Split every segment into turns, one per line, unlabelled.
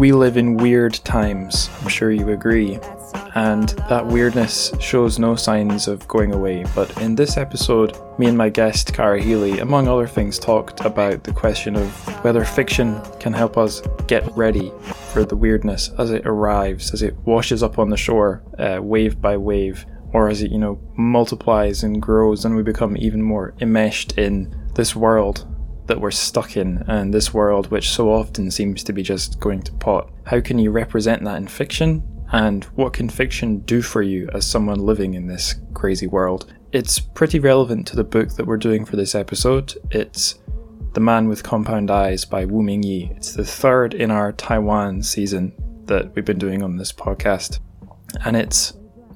We live in weird times, I'm sure you agree, and that weirdness shows no signs of going away. But in this episode, me and my guest, Cara Healey, among other things, talked about the question of whether fiction can help us get ready for the weirdness as it arrives, as it washes up on the shore, uh, wave by wave, or as it, you know, multiplies and grows and we become even more enmeshed in this world that we're stuck in and this world which so often seems to be just going to pot. How can you represent that in fiction? And what can fiction do for you as someone living in this crazy world? It's pretty relevant to the book that we're doing for this episode. It's The Man with Compound Eyes by Wu Mingyi. It's the third in our Taiwan season that we've been doing on this podcast. And it's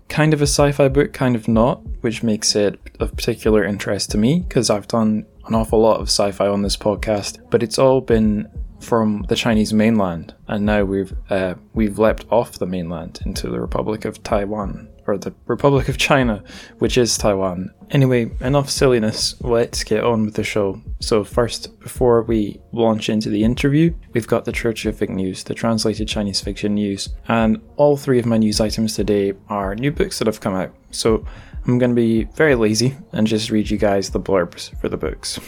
kind of a sci fi book, kind of not, which makes it of particular interest to me because I've done an awful lot of sci-fi on this podcast, but it's all been from the Chinese mainland, and now we've uh, we've leapt off the mainland into the Republic of Taiwan or the Republic of China, which is Taiwan. Anyway, enough silliness. Let's get on with the show. So first, before we launch into the interview, we've got the TrChFic News, the translated Chinese fiction news, and all three of my news items today are new books that have come out. So I'm going to be very lazy and just read you guys the blurbs for the books.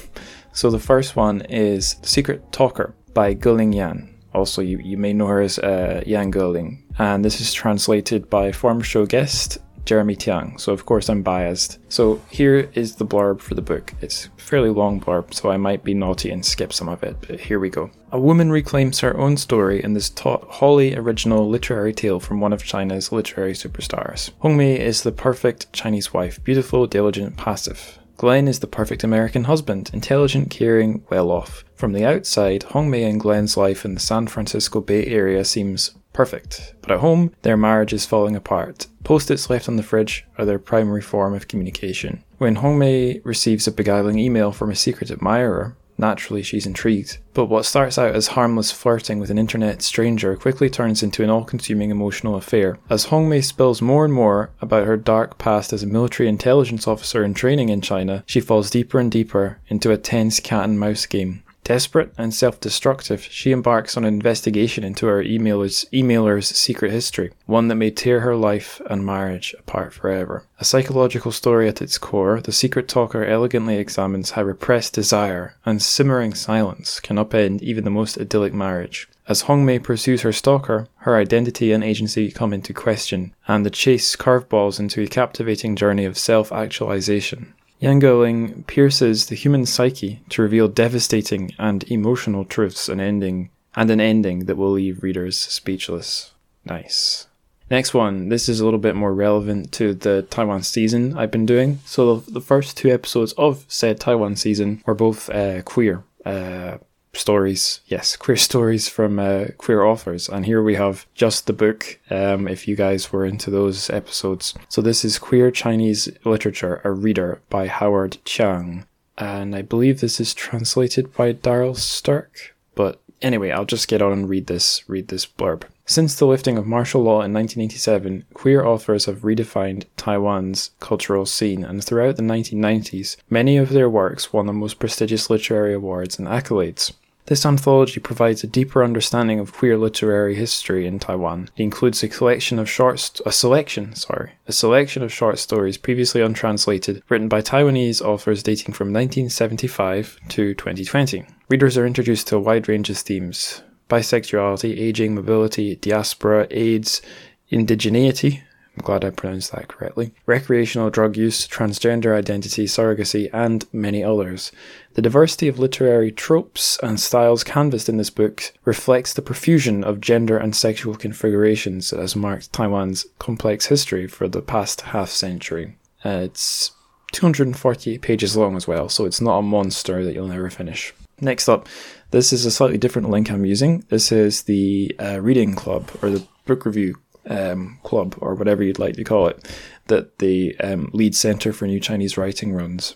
So the first one is Secret Talker by Geling Yan. Also, you, you may know her as uh, Yan Geling. And this is translated by former show guest Jeremy Tiang, so of course I'm biased. So here is the blurb for the book. It's a fairly long blurb, so I might be naughty and skip some of it, but here we go. A woman reclaims her own story in this ta- wholly original literary tale from one of China's literary superstars. Hongmei is the perfect Chinese wife, beautiful, diligent, passive. Glenn is the perfect American husband, intelligent, caring, well off. From the outside, Hongmei and Glenn's life in the San Francisco Bay Area seems perfect, but at home, their marriage is falling apart. Post its left on the fridge are their primary form of communication. When Hongmei receives a beguiling email from a secret admirer, Naturally, she's intrigued. But what starts out as harmless flirting with an internet stranger quickly turns into an all consuming emotional affair. As Hongmei spills more and more about her dark past as a military intelligence officer in training in China, she falls deeper and deeper into a tense cat and mouse game. Desperate and self destructive, she embarks on an investigation into her emailer's, emailer's secret history, one that may tear her life and marriage apart forever. A psychological story at its core, The Secret Talker elegantly examines how repressed desire and simmering silence can upend even the most idyllic marriage. As Hongmei pursues her stalker, her identity and agency come into question, and the chase curveballs into a captivating journey of self actualization. Yan Geling pierces the human psyche to reveal devastating and emotional truths and ending and an ending that will leave readers speechless. Nice. Next one, this is a little bit more relevant to the Taiwan season I've been doing. So the, the first two episodes of said Taiwan season were both uh, queer. Uh, stories, yes, queer stories from uh, queer authors. And here we have just the book, um, if you guys were into those episodes. So this is Queer Chinese Literature, a Reader by Howard Chiang. And I believe this is translated by Daryl Stark. But anyway, I'll just get on and read this, read this blurb. Since the lifting of martial law in 1987, queer authors have redefined Taiwan's cultural scene, and throughout the 1990s, many of their works won the most prestigious literary awards and accolades. This anthology provides a deeper understanding of queer literary history in Taiwan. It includes a collection of short, st- a selection, sorry, a selection of short stories previously untranslated, written by Taiwanese authors dating from 1975 to 2020. Readers are introduced to a wide range of themes: bisexuality, aging, mobility, diaspora, AIDS, indigeneity, I'm glad I pronounced that correctly. Recreational drug use, transgender identity, surrogacy, and many others. The diversity of literary tropes and styles canvassed in this book reflects the profusion of gender and sexual configurations that has marked Taiwan's complex history for the past half century. Uh, it's 248 pages long as well, so it's not a monster that you'll never finish. Next up, this is a slightly different link I'm using. This is the uh, reading club or the book review um, club or whatever you'd like to call it that the um, Leeds Centre for New Chinese Writing runs.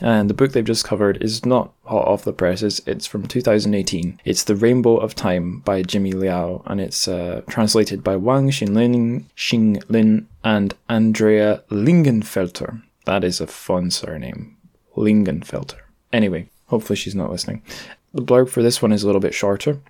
And the book they've just covered is not hot off the presses. It's from 2018. It's The Rainbow of Time by Jimmy Liao, and it's uh, translated by Wang Xinlin, Xinlin and Andrea Lingenfelter. That is a fun surname. Lingenfelter. Anyway, hopefully she's not listening. The blurb for this one is a little bit shorter.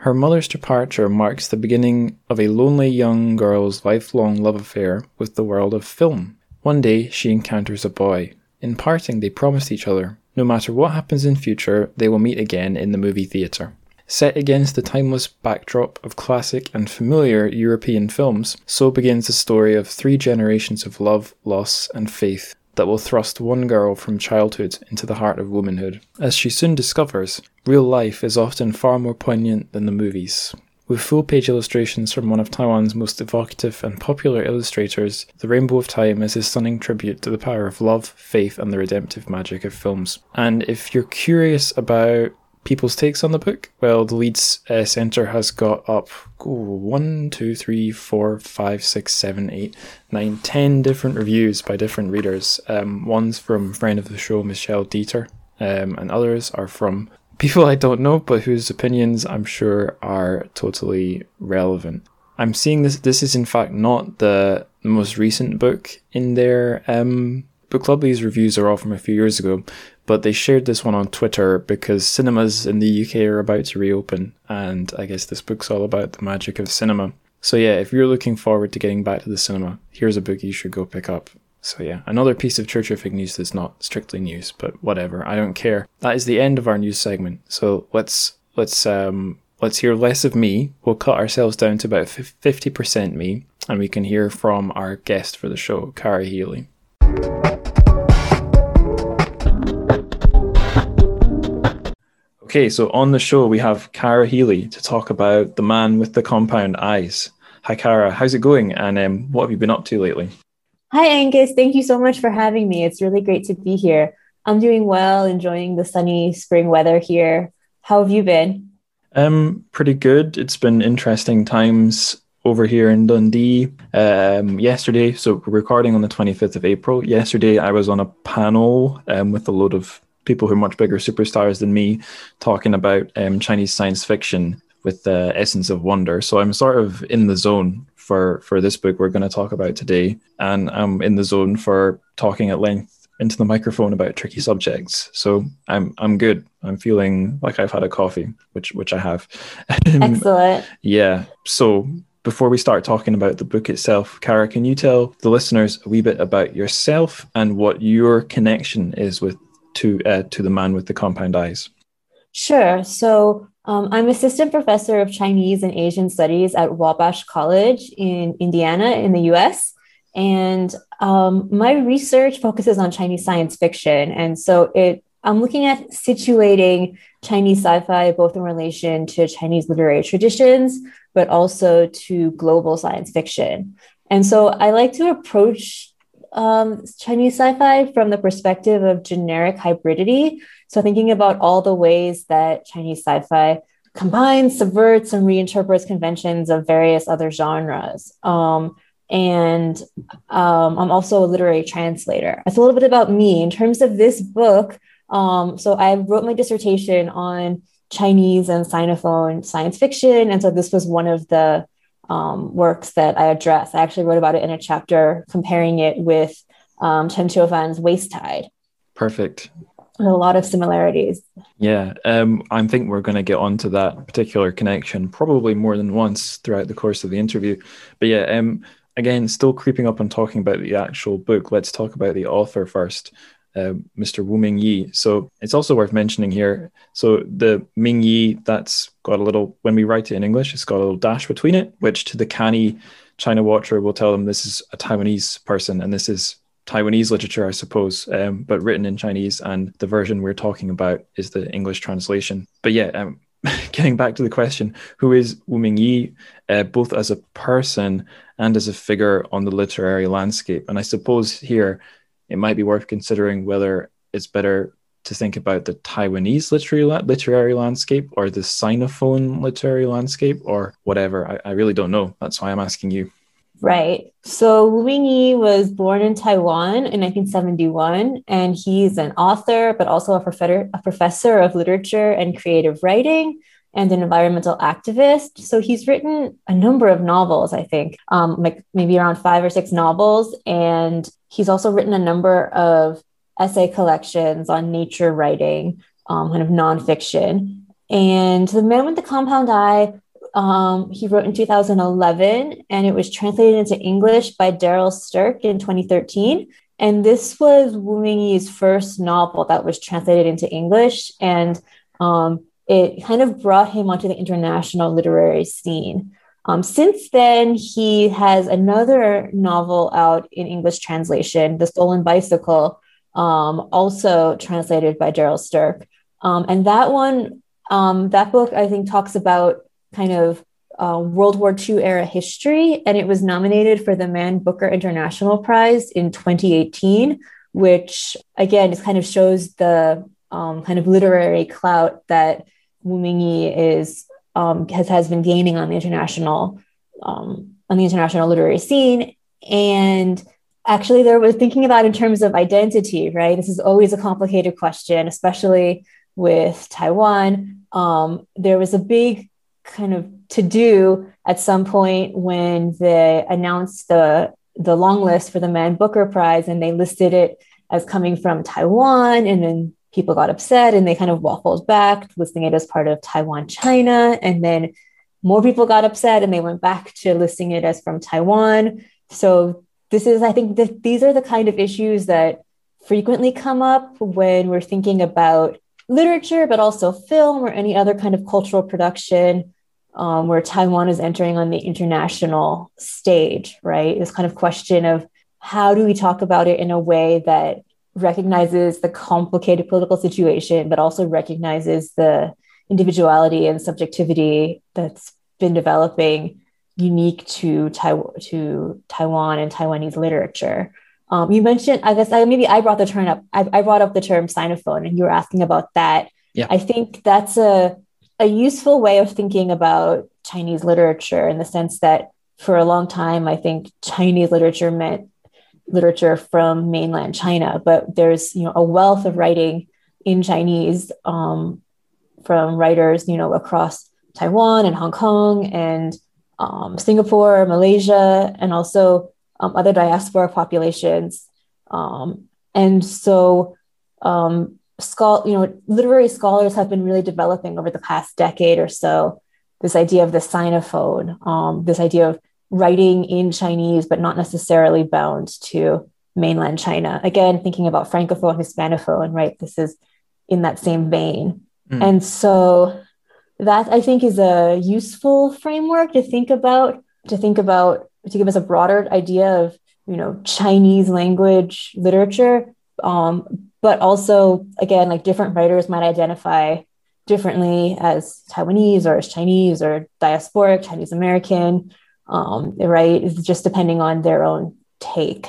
Her mother's departure marks the beginning of a lonely young girl's lifelong love affair with the world of film. One day, she encounters a boy. In parting, they promise each other no matter what happens in future, they will meet again in the movie theatre. Set against the timeless backdrop of classic and familiar European films, so begins the story of three generations of love, loss, and faith that will thrust one girl from childhood into the heart of womanhood. As she soon discovers, real life is often far more poignant than the movies. With full page illustrations from one of Taiwan's most evocative and popular illustrators, The Rainbow of Time is a stunning tribute to the power of love, faith, and the redemptive magic of films. And if you're curious about people's takes on the book, well, the Leeds uh, Centre has got up ooh, one, two, three, four, five, six, seven, eight, nine, ten different reviews by different readers. Um, one's from friend of the show Michelle Deeter, um, and others are from people I don't know, but whose opinions I'm sure are totally relevant. I'm seeing this. This is in fact not the most recent book in their um, book club. These reviews are all from a few years ago, but they shared this one on Twitter because cinemas in the UK are about to reopen, and I guess this book's all about the magic of cinema. So yeah, if you're looking forward to getting back to the cinema, here's a book you should go pick up. So yeah, another piece of TrChFic news that's not strictly news, but whatever. I don't care. That is the end of our news segment. So let's let's um let's hear less of me. We'll cut ourselves down to about fifty percent me, and we can hear from our guest for the show, Cara Healey. Okay, so on the show we have Cara Healey to talk about the man with the compound eyes. Hi, Cara. How's it going? And um, what have you been up to lately?
Hi, Angus. Thank you so much for having me. It's really great to be here. I'm doing well, enjoying the sunny spring weather here. How have you been?
Um, pretty good. It's been interesting times over here in Dundee. Um, yesterday, so recording on the 25th of April. Yesterday, I was on a panel um, with a load of people who are much bigger superstars than me, talking about um, Chinese science fiction with the essence of wonder. So I'm sort of in the zone for for this book we're going to talk about today, and I'm in the zone for talking at length into the microphone about tricky subjects. So I'm I'm good. I'm feeling like I've had a coffee, which which I have.
Excellent.
yeah. So before we start talking about the book itself, Kara, can you tell the listeners a wee bit about yourself and what your connection is with to uh, to the man with the compound eyes?
Sure. So um, I'm assistant professor of Chinese and Asian studies at Wabash College in Indiana, in the US. And um, my research focuses on Chinese science fiction. And so it I'm looking at situating Chinese sci-fi both in relation to Chinese literary traditions, but also to global science fiction. And so I like to approach um, Chinese sci-fi from the perspective of generic hybridity. So thinking about all the ways that Chinese sci-fi combines, subverts, and reinterprets conventions of various other genres. Um, and um, I'm also a literary translator. That's a little bit about me in terms of this book. Um, so I wrote my dissertation on Chinese and Sinophone science fiction, and so this was one of the um, works that I address. I actually wrote about it in a chapter comparing it with um, Chen Qiufan's Waste Tide.
Perfect.
A lot of similarities.
Yeah, um, I think we're going to get onto that particular connection probably more than once throughout the course of the interview. But yeah, um, again, still creeping up on talking about the actual book. Let's talk about the author first. Uh, Mr. Wu Mingyi. So it's also worth mentioning here. So the Mingyi, that's got a little, when we write it in English, it's got a little dash between it, which to the canny China watcher will tell them this is a Taiwanese person and this is Taiwanese literature, I suppose, um, but written in Chinese. And the version we're talking about is the English translation. But yeah, um, getting back to the question, who is Wu Mingyi, uh, both as a person and as a figure on the literary landscape? And I suppose here it might be worth considering whether it's better to think about the Taiwanese literary literary landscape or the Sinophone literary landscape or whatever. I, I really don't know. That's why I'm asking you.
Right. So Wu Mingyi was born in Taiwan in 1971, and he's an author, but also a professor, a professor of literature and creative writing and an environmental activist. So he's written a number of novels, I think, um, like maybe around five or six novels. And he's also written a number of essay collections on nature writing, um, kind of nonfiction. And The Man with the Compound Eye, um, he wrote in 2011, and it was translated into English by Darryl Sterk in 2013. And this was Wu Mingyi's first novel that was translated into English. And um, it kind of brought him onto the international literary scene. Um, since then, he has another novel out in English translation, The Stolen Bicycle, um, also translated by Darryl Sterk. Um, and that one, um, that book, I think, talks about kind of uh, World War II era history, and it was nominated for the Man Booker International Prize in 2018, which again just kind of shows the um, kind of literary clout that Wu Mingyi is um, has has been gaining on the international um, on the international literary scene, and actually there was thinking about in terms of identity, right? This is always a complicated question, especially with Taiwan. Um, there was a big kind of to do at some point when they announced the the long list for the Man Booker Prize and they listed it as coming from Taiwan and then people got upset and they kind of waffled back listing it as part of Taiwan China. And then more people got upset and they went back to listing it as from Taiwan. So this is i think that these are the kind of issues that frequently come up when we're thinking about literature but also film or any other kind of cultural production um, where Taiwan is entering on the international stage, right? This kind of question of how do we talk about it in a way that recognizes the complicated political situation, but also recognizes the individuality and subjectivity that's been developing unique to, tai- to Taiwan and Taiwanese literature. Um, you mentioned, I guess, I, maybe I brought the term up. I, I brought up the term Sinophone, and you were asking about that.
Yeah.
I think that's a a useful way of thinking about Chinese literature in the sense that for a long time, I think Chinese literature meant literature from mainland China, but there's you know a wealth of writing in Chinese um, from writers you know across Taiwan and Hong Kong and um, Singapore, Malaysia, and also um, other diaspora populations. Um, and so um, you know, literary scholars have been really developing over the past decade or so this idea of the sinophone, um, this idea of writing in Chinese, but not necessarily bound to mainland China. Again, thinking about francophone, hispanophone, right? This is in that same vein. Mm. And so that I think is a useful framework to think about, to think about, to give us a broader idea of, you know, Chinese language literature, um, but also again like different writers might identify differently as taiwanese or as chinese or diasporic chinese american um, right? It's just depending on their own take.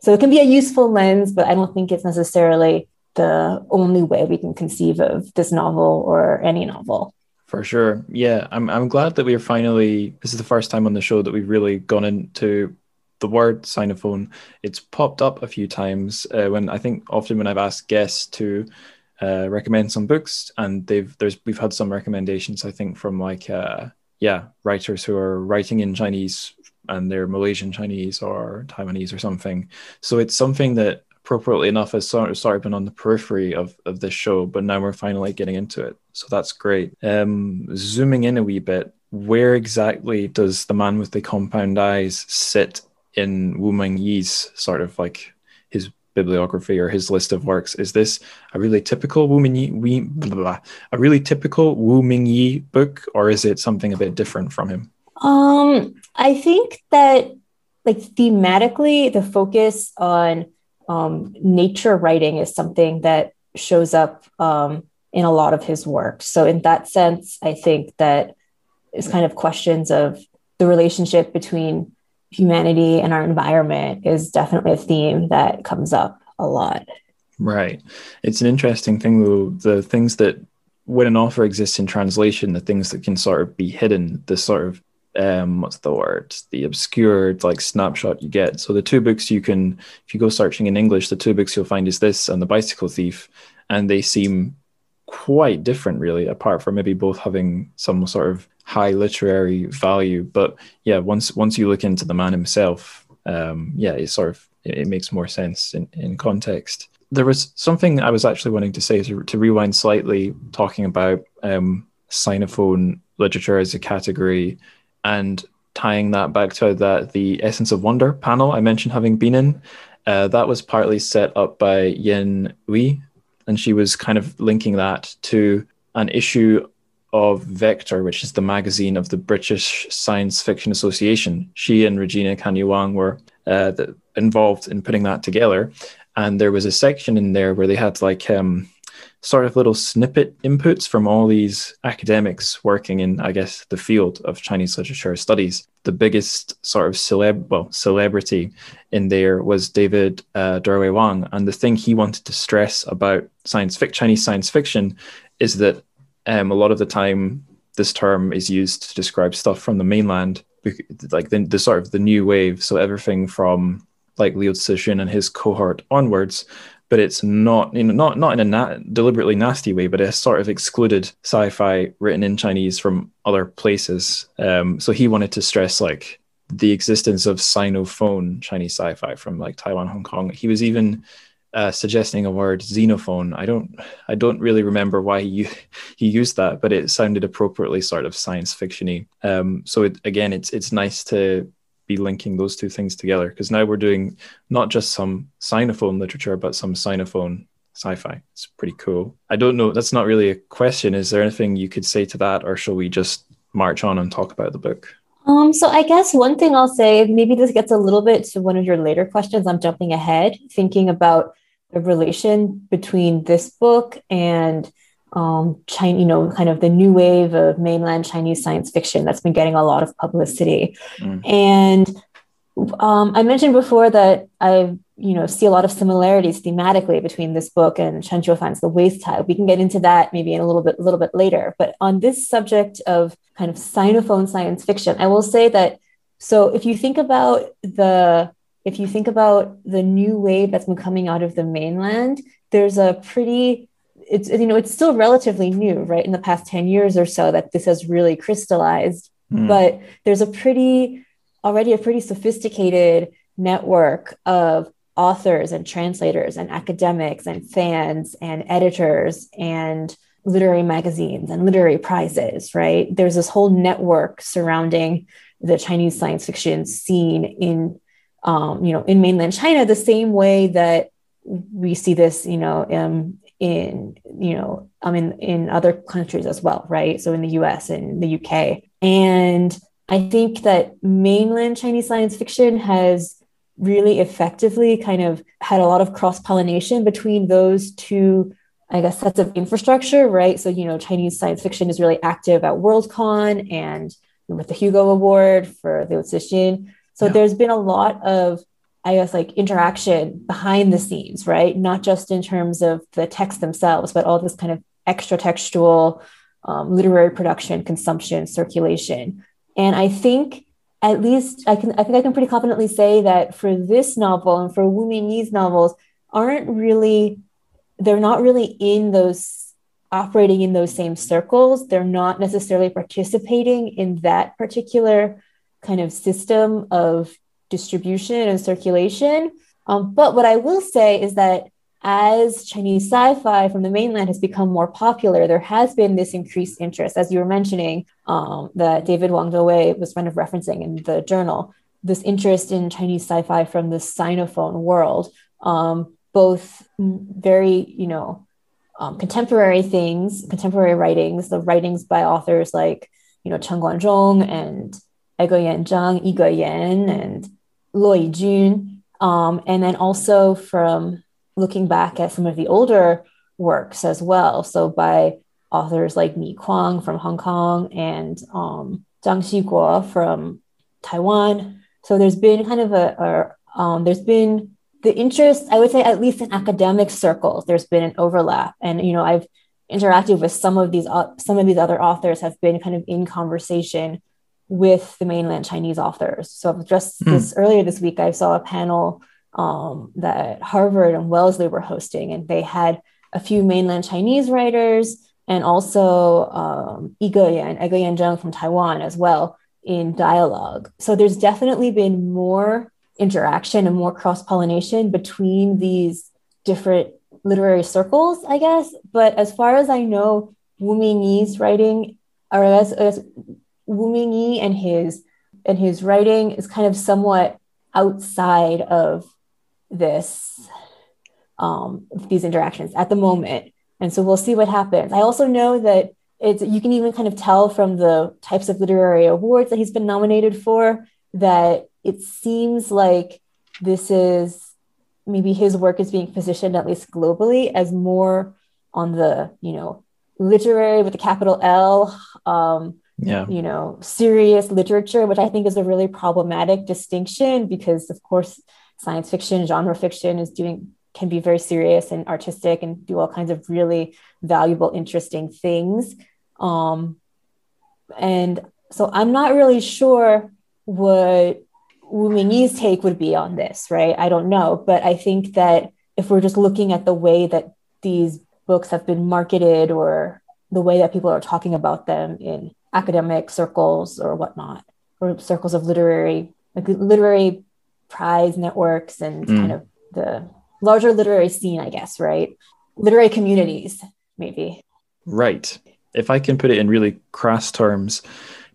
So it can be a useful lens but i don't think it's necessarily the only way we can conceive of this novel or any novel.
For sure. Yeah, I'm I'm glad that we're finally this is the first time on the show that we've really gone into the word sinophone. It's popped up a few times uh, when I think often when I've asked guests to uh, recommend some books, and they've there's we've had some recommendations I think from like uh, yeah writers who are writing in Chinese and they're Malaysian Chinese or Taiwanese or something. So it's something that appropriately enough has sort of, of been on the periphery of, of this show, but now we're finally getting into it. So that's great. Um, zooming in a wee bit, where exactly does the man with the compound eyes sit in Wu Mingyi's sort of like his bibliography or his list of works. Is this a really typical Wu blah, blah, a really typical Wu Mingyi book, or is it something a bit different from him?
Um, I think that like thematically, the focus on um, nature writing is something that shows up um, in a lot of his work. So in that sense, I think that it's kind of questions of the relationship between humanity and our environment is definitely a theme that comes up a lot.
Right. It's an interesting thing, though. The things that, when an author exists in translation, the things that can sort of be hidden, the sort of, um, what's the word? The obscured, like, snapshot you get. So the two books you can, if you go searching in English, the two books you'll find is this and The Bicycle Thief. And they seem quite different, really, apart from maybe both having some sort of high literary value. But yeah, once once you look into the man himself, um, yeah, it sort of it, it, makes more sense in, in context. There was something I was actually wanting to say to, to rewind slightly, talking about um, Sinophone literature as a category and tying that back to that the Essence of Wonder panel I mentioned having been in. Uh, that was partly set up by Yen Ooi, and she was kind of linking that to an issue of Vector, which is the magazine of the British Science Fiction Association. She and Regina Kanyu Wang were uh, the, involved in putting that together, and there was a section in there where they had like um, sort of little snippet inputs from all these academics working in, I guess, the field of Chinese literature studies. The biggest sort of celeb, well, celebrity in there was David uh, Wang, and the thing he wanted to stress about science fic- Chinese science fiction is that um, a lot of the time this term is used to describe stuff from the mainland, like the, the sort of the new wave. So everything from like Liu Cixin and his cohort onwards but it's not you know not not in a na- deliberately nasty way, but it's sort of excluded sci-fi written in Chinese from other places. Um, so he wanted to stress like the existence of Sinophone Chinese sci-fi from like Taiwan, Hong Kong. He was even uh, suggesting a word xenophone. I don't I don't really remember why he he used that, but it sounded appropriately sort of science fictiony. Um, so it, again, it's it's nice to be linking those two things together because now we're doing not just some Sinophone literature, but some Sinophone sci-fi. It's pretty cool. I don't know. That's not really a question. Is there anything you could say to that, or shall we just march on and talk about the book?
Um, so I guess one thing I'll say, maybe this gets a little bit to one of your later questions. I'm jumping ahead, thinking about the relation between this book and um, China, you know, kind of the new wave of mainland Chinese science fiction that's been getting a lot of publicity. Mm. And um, I mentioned before that I, you know, see a lot of similarities thematically between this book and Chen Qiufan's The Waste Tide. We can get into that maybe in a little bit, a little bit later. But on this subject of kind of Sinophone science fiction, I will say that. So if you think about the if you think about the new wave that's been coming out of the mainland, there's a pretty it's you know it's still relatively new right in the past 10 years or so that this has really crystallized mm. but there's a pretty already a pretty sophisticated network of authors and translators and academics and fans and editors and literary magazines and literary prizes right there's this whole network surrounding the chinese science fiction scene in um, you know in mainland china the same way that we see this you know um, in you know i mean in other countries as well right? So in the us and the uk and i think that mainland chinese science fiction has really effectively kind of had a lot of cross pollination between those two i guess sets of infrastructure right? So you know chinese science fiction is really active at worldcon and with the hugo award for Liu Cixin. So yeah. there's been a lot of I guess like interaction behind the scenes, right? Not just in terms of the text themselves, but all this kind of extra textual um, literary production, consumption, circulation. And I think at least I can I think I can pretty confidently say that for this novel and for Wu Mingyi's novels aren't really they're not really in those operating in those same circles. They're not necessarily participating in that particular kind of system of distribution and circulation. Um, but what I will say is that as Chinese sci fi from the mainland has become more popular, there has been this increased interest, as you were mentioning, um, that David Wang Dewei was kind of referencing in the journal, this interest in Chinese sci fi from the Sinophone world, um, both very, you know, um, contemporary things, contemporary writings, the writings by authors like, you know, Chen Guanzhong and Egoyan Zhang, Yi Geyan, and Luo Yijun, um, and then also from looking back at some of the older works as well. So by authors like Ni Kuang from Hong Kong and um, Zhang Xiguo from Taiwan. So there's been kind of a, a um, there's been the interest, I would say, at least in academic circles, there's been an overlap. And you know, I've interacted with some of these uh, some of these other authors have been kind of in conversation with the mainland Chinese authors. So just mm. this earlier this week, I saw a panel um, that Harvard and Wellesley were hosting, and they had a few mainland Chinese writers and also um, Geyan, Egoyan Zhang from Taiwan as well in dialogue. So there's definitely been more interaction and more cross pollination between these different literary circles, I guess. But as far as I know, Wu Mingyi's writing, or as, as Wu Mingyi and his and his writing is kind of somewhat outside of this um, these interactions at the moment, and so we'll see what happens. I also know that it's you can even kind of tell from the types of literary awards that he's been nominated for that it seems like this is maybe his work is being positioned at least globally as more on the you know literary with a capital L um,
yeah
you know serious literature which i think is a really problematic distinction because of course science fiction genre fiction is doing can be very serious and artistic and do all kinds of really valuable interesting things um, and so i'm not really sure what Wu Mingyi's take would be on this, right? I don't know. But I think that if we're just looking at the way that these books have been marketed or the way that people are talking about them in academic circles or whatnot, or circles of literary, like literary prize networks and mm. kind of the larger literary scene, I guess, right? Literary communities, maybe.
Right. If I can put it in really crass terms,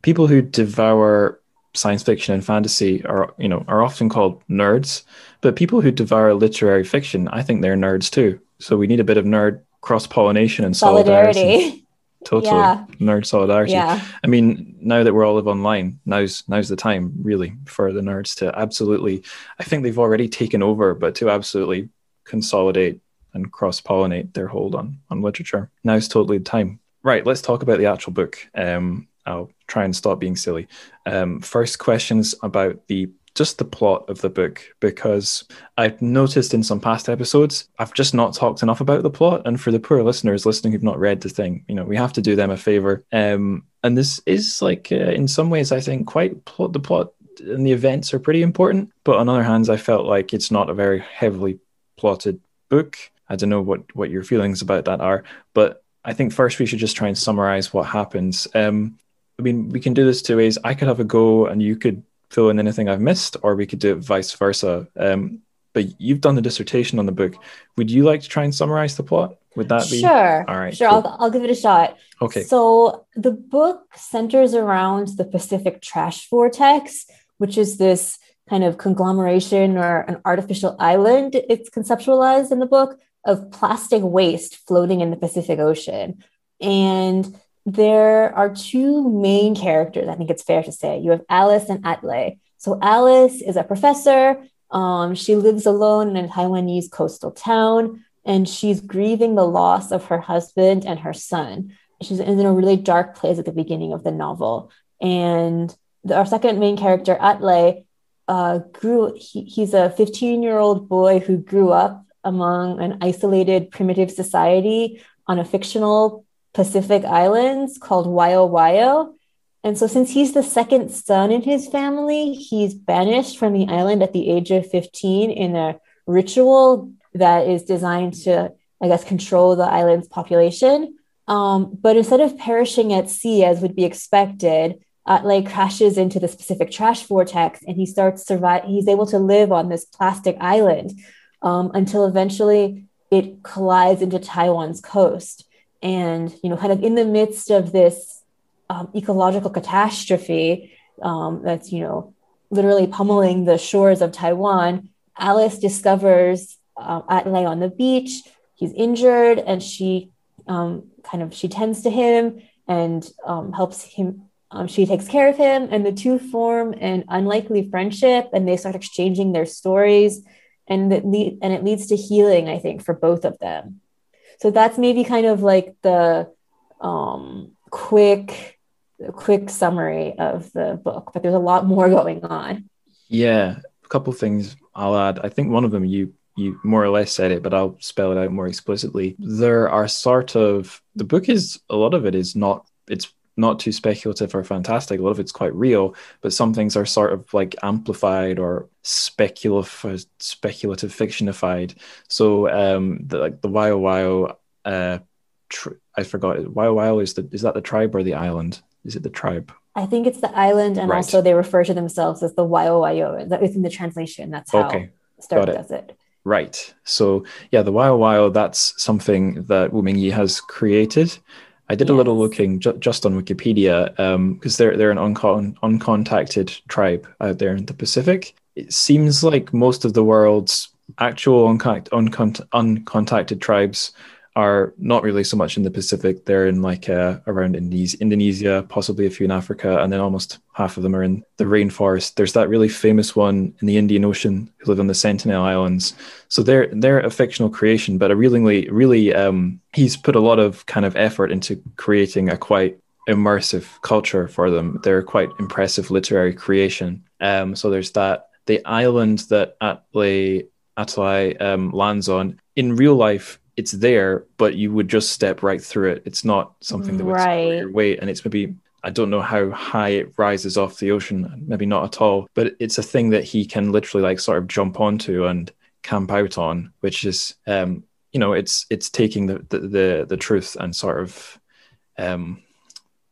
people who devour science fiction and fantasy are you know are often called nerds but people who devour literary fiction i think they're nerds too so we need a bit of nerd cross pollination and solidarity, solidarity. totally yeah. nerd solidarity yeah. i mean now that we're all live online now's now's the time really for the nerds to absolutely i think they've already taken over but to absolutely consolidate and cross pollinate their hold on on literature now's totally the time right let's talk about the actual book um I'll try and stop being silly. Um, first questions about the just the plot of the book because I've noticed in some past episodes I've just not talked enough about the plot, and for the poor listeners listening who've not read the thing, you know, we have to do them a favor. Um, and this is like, uh, in some ways, I think quite plot. The plot and the events are pretty important, but on other hands, I felt like it's not a very heavily plotted book. I don't know what what your feelings about that are, but I think first we should just try and summarize what happens. Um, I mean, we can do this two ways. I could have a go and you could fill in anything I've missed, or we could do it vice versa. Um, but you've done the dissertation on the book. Would you like to try and summarize the plot? Would that be
sure?
All right,
sure. Cool. I'll, I'll give it a shot.
Okay.
So the book centers around the Pacific Trash Vortex, which is this kind of conglomeration or an artificial island. It's conceptualized in the book of plastic waste floating in the Pacific Ocean, and there are two main characters, I think it's fair to say. You have Alice and Atile'i. So, Alice is a professor. Um, she lives alone in a Taiwanese coastal town, and she's grieving the loss of her husband and her son. She's in a really dark place at the beginning of the novel. And the, our second main character, Atile'i, uh, grew, he, he's a 15 year old boy who grew up among an isolated primitive society on a fictional Pacific Islands called Wayo. And so, since he's the second son in his family, he's banished from the island at the age of 15 in a ritual that is designed to, I guess, control the island's population. Um, but instead of perishing at sea as would be expected, Atile'i crashes into the Pacific trash vortex and he starts survive. He's able to live on this plastic island um, until eventually it collides into Taiwan's coast and you know kind of in the midst of this um, ecological catastrophe um, that's you know literally pummeling the shores of taiwan alice discovers uh, atley on the beach he's injured and she um, kind of she tends to him and um, helps him um, she takes care of him and the two form an unlikely friendship and they start exchanging their stories and le- and it leads to healing i think for both of them so that's maybe kind of like the um, quick quick summary of the book but there's a lot more going on.
Yeah a couple things i'll add. I think one of them you you more or less said it but i'll spell it out more explicitly. There are sort of the book is a lot of it is not it's not too speculative or fantastic. A lot of it's quite real, but some things are sort of like amplified or speculative, speculative fictionified. So, um, the, like the Wayo Wayo, uh, tr- I forgot. Wayo Wayo is the is that the tribe or the island? Is it the tribe?
I think it's the island, and right. also they refer to themselves as the Wayo Wayo. That within the translation, that's how okay. Stark does it.
Right. So yeah, the Wayo Wayo, that's something that Wu Mingyi has created I did yes. a little looking ju- just on Wikipedia because um, they're they're an uncon- uncontacted tribe out there in the Pacific. It seems like most of the world's actual uncont- uncont- uncontacted tribes are not really so much in the Pacific. They're in like uh, around Indonesia, possibly a few in Africa, and then almost half of them are in the rainforest. There's that really famous one in the Indian Ocean who live on the Sentinel Islands. So they're they're a fictional creation, but a really really um, he's put a lot of kind of effort into creating a quite immersive culture for them. They're quite impressive literary creation. Um, so there's that. The island that Atle Atile'i um, lands on in real life it's there, but you would just step right through it. It's not something that would right. your weight, and it's maybe I don't know how high it rises off the ocean, maybe not at all, but it's a thing that he can literally like sort of jump onto and camp out on, which is um, you know, it's it's taking the the the, the truth and sort of um,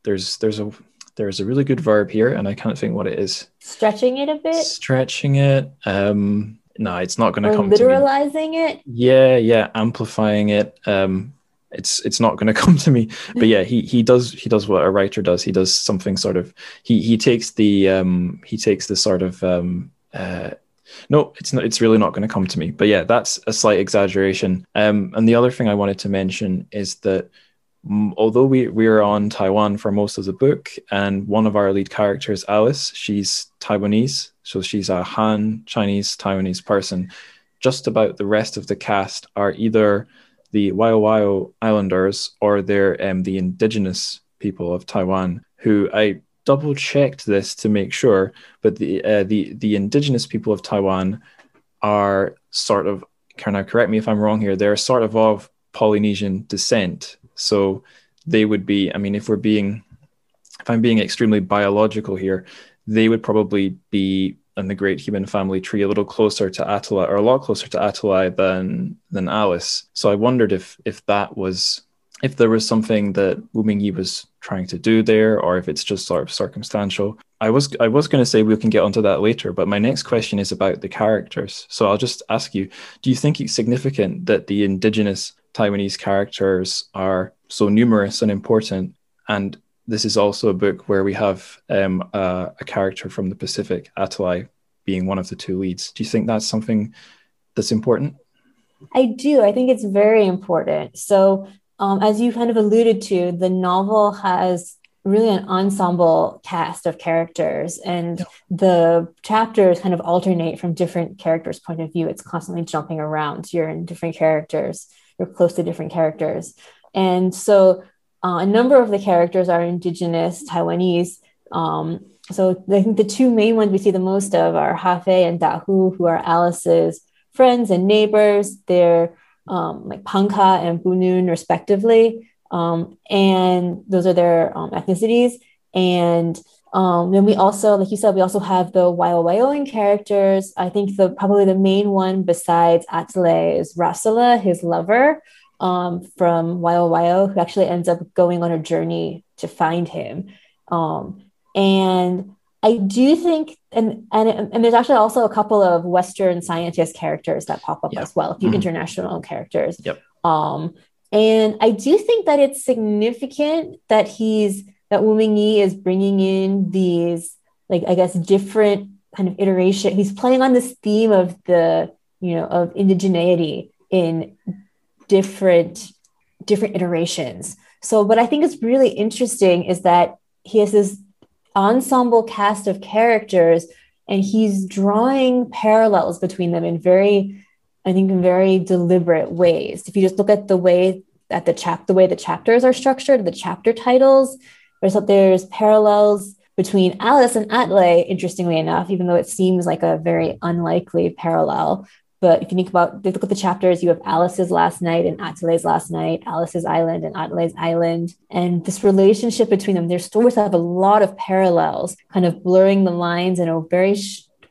there's there's a there's a really good verb here, and I can't think what it is.
Stretching it a bit.
Stretching it. Um, no, it's not going to come. To me.
Literalizing it.
Yeah, yeah, amplifying it. Um, it's it's not going to come to me. But yeah, he he does he does what a writer does. He does something sort of he he takes the um he takes the sort of um uh no, it's not. It's really not going to come to me. But yeah, that's a slight exaggeration. Um, and the other thing I wanted to mention is that although we we're on Taiwan for most of the book, and one of our lead characters, Alice, she's Taiwanese, so she's a Han Chinese Taiwanese person. Just about the rest of the cast are either the Wayo Islanders or they're um, the indigenous people of Taiwan. Who I double checked this to make sure, but the uh, the the indigenous people of Taiwan are sort of. Can I correct me if I'm wrong here? They're sort of of Polynesian descent. So they would be. I mean, if we're being, if I'm being extremely biological here, they would probably be in the great human family tree a little closer to Atile'i or a lot closer to Atile'i than than Alice. So I wondered if if that was if there was something that Wu Mingyi was trying to do there, or if it's just sort of circumstantial. I was I was going to say we can get onto that later, but my next question is about the characters. So I'll just ask you: Do you think it's significant that the indigenous Taiwanese characters are so numerous and important, and this is also a book where we have um, a, a, character from the Pacific, Atile'i, being one of the two leads. Do you think that's something that's important?
I do. I think it's very important. So, um, as you kind of alluded to, the novel has really an ensemble cast of characters, and yeah. the chapters kind of alternate from different characters' point of view. It's constantly jumping around. You're in different characters. You're close to different characters, and so uh, a number of the characters are indigenous Taiwanese. Um, so I think the two main ones we see the most of are Hafay and Dahu, who are Alice's friends and neighbors. They're um, like Pangcah and Bunun, respectively. Um, and those are their um, ethnicities. And um, then we also, like you said, we also have the Wayo characters. I think the probably the main one besides Atile'i is Rasula, his lover, um, from Wayo who actually ends up going on a journey to find him. Um, and I do think, and, and and there's actually also a couple of Western scientist characters that pop up yep. as well, a few mm-hmm. international characters.
Yep.
Um, and I do think that it's significant that he's that Wu Mingyi is bringing in these, like I guess, different kind of iteration. He's playing on this theme of the, you know, of indigeneity in different different iterations. So what I think is really interesting is that he has this ensemble cast of characters and he's drawing parallels between them in very I think in very deliberate ways. If you just look at the way that the chap the way the chapters are structured, the chapter titles, there's parallels between Alice and Atile'i, interestingly enough, even though it seems like a very unlikely parallel. But if you think about, look at the chapters, you have Alice's last night and Atile'i's last night, Alice's island and Atile'i's island. And this relationship between them, their stories have a lot of parallels, kind of blurring the lines in a very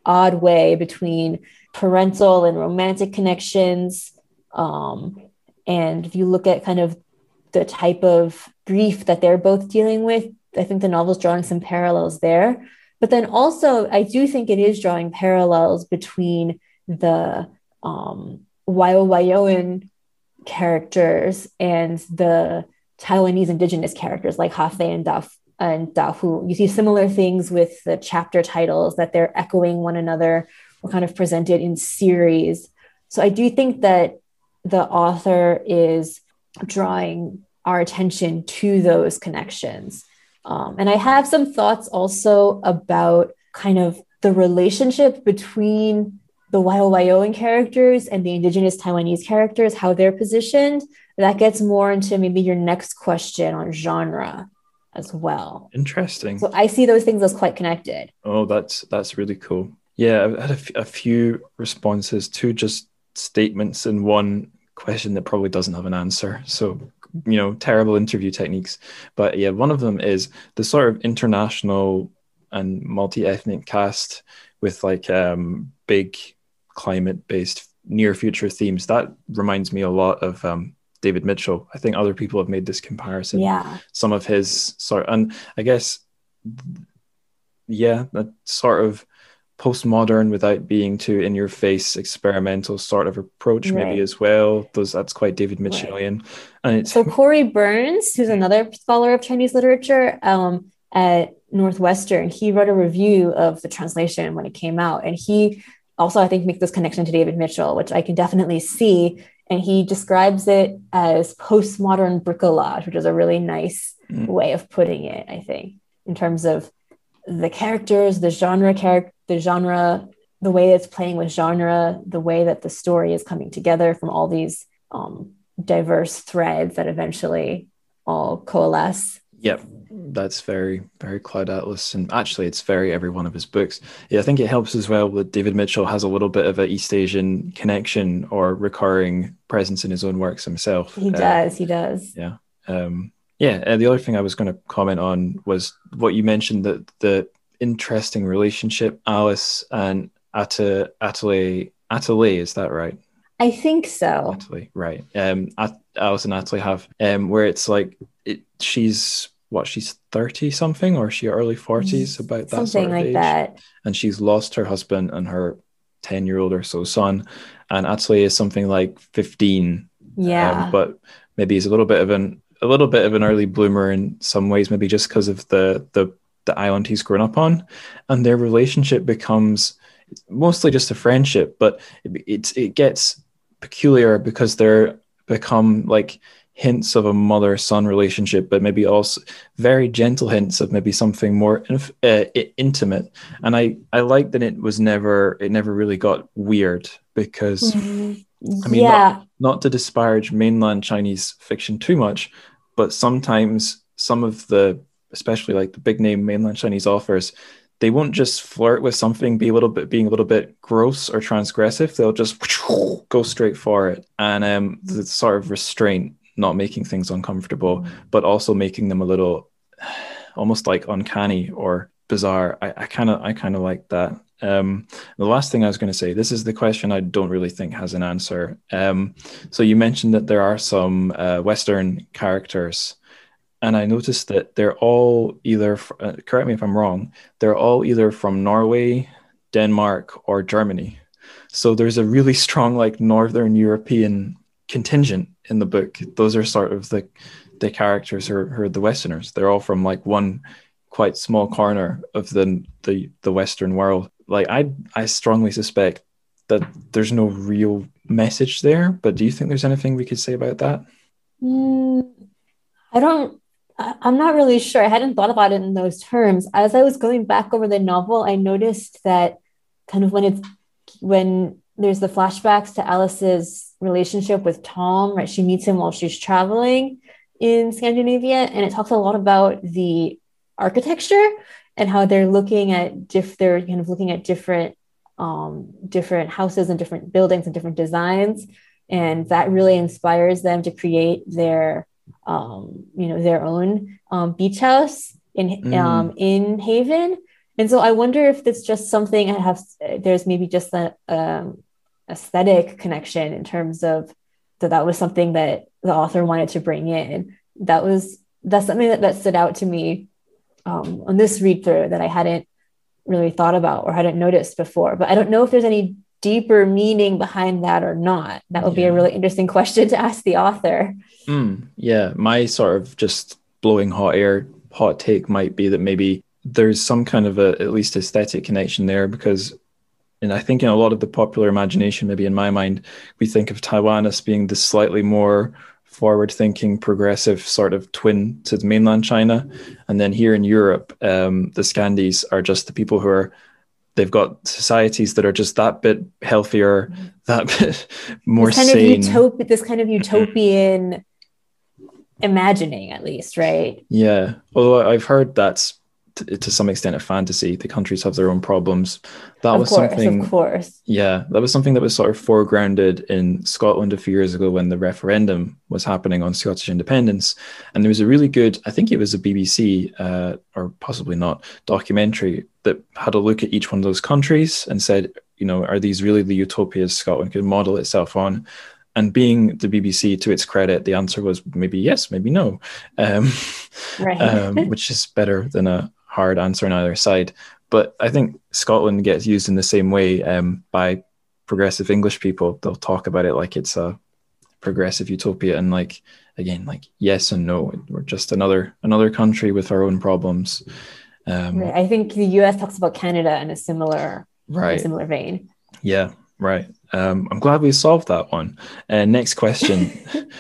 odd way between parental and romantic connections. Um, and if you look at kind of the type of grief that they're both dealing with, I think the novel's drawing some parallels there. But then also, I do think it is drawing parallels between the um, Wayo characters and the Taiwanese indigenous characters like Hafay and Da and Dahu. You see similar things with the chapter titles that they're echoing one another or kind of presented in series. So I do think that the author is drawing our attention to those connections. Um, and I have some thoughts also about kind of the relationship between the Wayo Wayoan characters and the indigenous Taiwanese characters, how they're positioned. That gets more into maybe your next question on genre as well.
Interesting.
So I see those things as quite connected.
Oh, that's that's really cool. Yeah, I've had a, f- a few responses to just statements in one question that probably doesn't have an answer. So you know, terrible interview techniques. But yeah, one of them is the sort of international and multi-ethnic cast with like um, big climate-based near future themes. That reminds me a lot of um, David Mitchell. I think other people have made this comparison.
Yeah.
Some of his sort, and I guess, yeah, that sort of postmodern without being too in your face experimental sort of approach right. maybe as well those that's quite david mitchellian right.
and it's so corey byrnes who's another scholar of chinese literature um, at northwestern he wrote a review of the translation when it came out and he also i think makes this connection to david mitchell which i can definitely see and he describes it as postmodern bricolage which is a really nice mm. way of putting it i think in terms of the characters the genre character the genre, the way it's playing with genre, the way that the story is coming together from all these um, diverse threads that eventually all coalesce.
Yep, that's very, very Cloud Atlas. And actually, it's very every one of his books. Yeah, I think it helps as well that David Mitchell has a little bit of an East Asian connection or recurring presence in his own works himself.
He uh, does, he does.
Yeah. Um, yeah, and the other thing I was going to comment on was what you mentioned that the interesting relationship, Alice and Ata Atile'i. Atile'i, is that right?
I think so.
Atile'i, right. Um, At- Alice and Atile'i have um, where it's like it, she's what she's 30 something or she early 40s about that something sort of like age. that and she's lost her husband and her 10 year old or so son and Atile'i is something like 15
yeah
um, but maybe he's a little bit of an a little bit of an early bloomer in some ways maybe just because of the the the island he's grown up on, and their relationship becomes mostly just a friendship, but it, it, it gets peculiar because they're become like hints of a mother son relationship, but maybe also very gentle hints of maybe something more inf- uh, intimate. And I, I like that it was never, it never really got weird because, mm-hmm. I mean, yeah. not, not to disparage mainland Chinese fiction too much, but sometimes some of the especially like the big name mainland Chinese authors, they won't just flirt with something, be a little bit being a little bit gross or transgressive. They'll just go straight for it, and um, the sort of restraint, not making things uncomfortable, but also making them a little, almost like uncanny or bizarre. I kind of I kind of like that. Um, the last thing I was going to say, this is the question I don't really think has an answer. Um, so you mentioned that there are some uh, Western characters and I noticed that they're all either, uh, correct me if I'm wrong, they're all either from Norway, Denmark, or Germany. So there's a really strong like Northern European contingent in the book. Those are sort of the the characters who are, who are the Westerners. They're all from like one quite small corner of the the the Western world. Like I I strongly suspect that there's no real message there. But do you think there's anything we could say about that?
Mm, I don't I'm not really sure. I hadn't thought about it in those terms. As I was going back over the novel, I noticed that kind of when it's when there's the flashbacks to Alice's relationship with Tom, right? She meets him while she's traveling in Scandinavia, and it talks a lot about the architecture and how they're looking at diff they're kind of looking at different um, different houses and different buildings and different designs. And that really inspires them to create their um, you know, their own um, beach house in mm. um, in Haven. And so I wonder if it's just something I have. There's maybe just an um, aesthetic connection in terms of that. That was something that the author wanted to bring in. That was that's something that, that stood out to me um, on this read through that I hadn't really thought about or hadn't noticed before. But I don't know if there's any deeper meaning behind that or not? That would yeah. be a really interesting question to ask the author.
Mm, yeah, my sort of just blowing hot air hot take might be that maybe there's some kind of a at least aesthetic connection there because and I think in a lot of the popular imagination, maybe in my mind, we think of Taiwan as being the slightly more forward thinking, progressive sort of twin to the mainland China. And then here in Europe, um, the Scandies are just the people who are they've got societies that are just that bit healthier, that bit more
this kind
sane.
Of utop- this kind of utopian imagining, at least, right?
Yeah. Although I've heard that's to, to some extent a fantasy. The countries have their own problems. That
of
was
course,
something.
Of course.
Yeah, that was something that was sort of foregrounded in Scotland a few years ago when the referendum was happening on Scottish independence, and there was a really good, I think it was a BBC uh, or possibly not, documentary that had a look at each one of those countries and said, you know, are these really the utopias Scotland could model itself on? and being the BBC, to its credit, the answer was maybe yes, maybe no, um, right. um, which is better than a hard answer on either side. But I think Scotland gets used in the same way um, by progressive English people. They'll talk about it like it's a progressive utopia, and like again, like yes and no. We're just another another country with our own problems.
Um, right. I think the U.S. talks about Canada in a similar
right
similar vein.
Yeah, right. Um, I'm glad we solved that one. Uh, next question.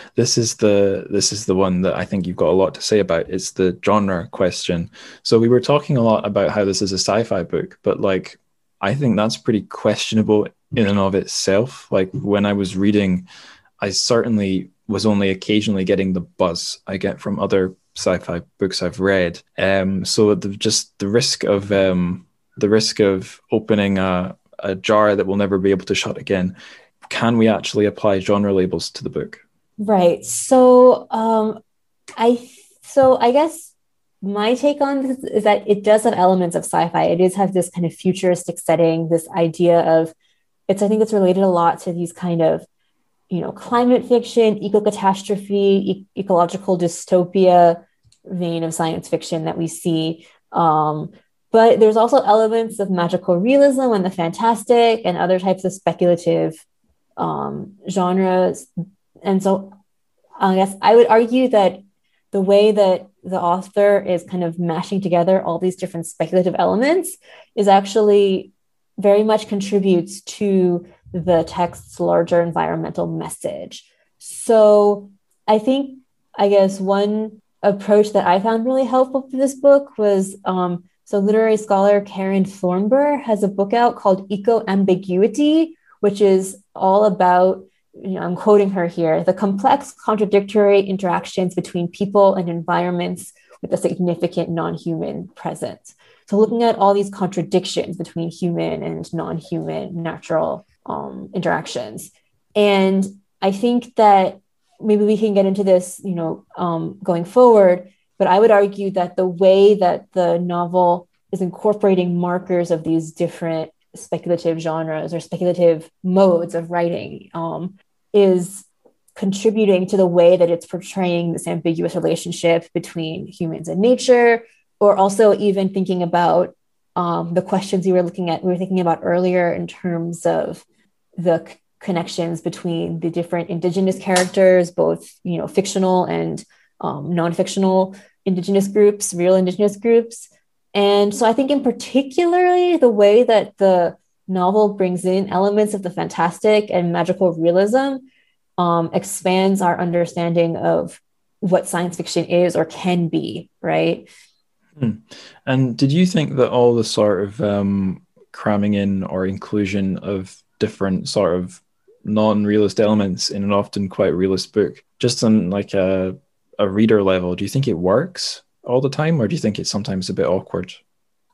this is the this is the one that I think you've got a lot to say about. It's the genre question. So we were talking a lot about how this is a sci-fi book, but like I think that's pretty questionable in and of itself. Like when I was reading, I certainly was only occasionally getting the buzz I get from other sci-fi books I've read. Um, so the, just the risk of um, the risk of opening a a jar that will never be able to shut again. Can we actually apply genre labels to the book?
Right. So um, I so I guess my take on this is that it does have elements of sci-fi. It does have this kind of futuristic setting, this idea of it's I think it's related a lot to these kind of you know climate fiction, eco catastrophe, e- ecological dystopia vein of science fiction that we see. Um, but there's also elements of magical realism and the fantastic and other types of speculative um, genres. And so I guess I would argue that the way that the author is kind of mashing together all these different speculative elements is actually very much contributes to the text's larger environmental message. So I think, I guess, one approach that I found really helpful for this book was um, so, literary scholar Karen Thornber has a book out called Eco Ambiguity, which is all about, you know, I'm quoting her here the complex, contradictory interactions between people and environments with a significant non human presence. So, looking at all these contradictions between human and non human natural um, interactions. And I think that maybe we can get into this, you know, um, going forward but I would argue that the way that the novel is incorporating markers of these different speculative genres or speculative modes of writing um, is contributing to the way that it's portraying this ambiguous relationship between humans and nature, or also even thinking about um, the questions you were looking at, we were thinking about earlier in terms of the c- connections between the different indigenous characters, both you know fictional and um, non-fictional indigenous groups, real indigenous groups. And so I think in particularly the way that the novel brings in elements of the fantastic and magical realism um, expands our understanding of what science fiction is or can be, right?
Hmm. And did you think that all the sort of um, cramming in or inclusion of different sort of non-realist elements in an often quite realist book, just in like a a reader level, do you think it works all the time, or do you think it's sometimes a bit awkward?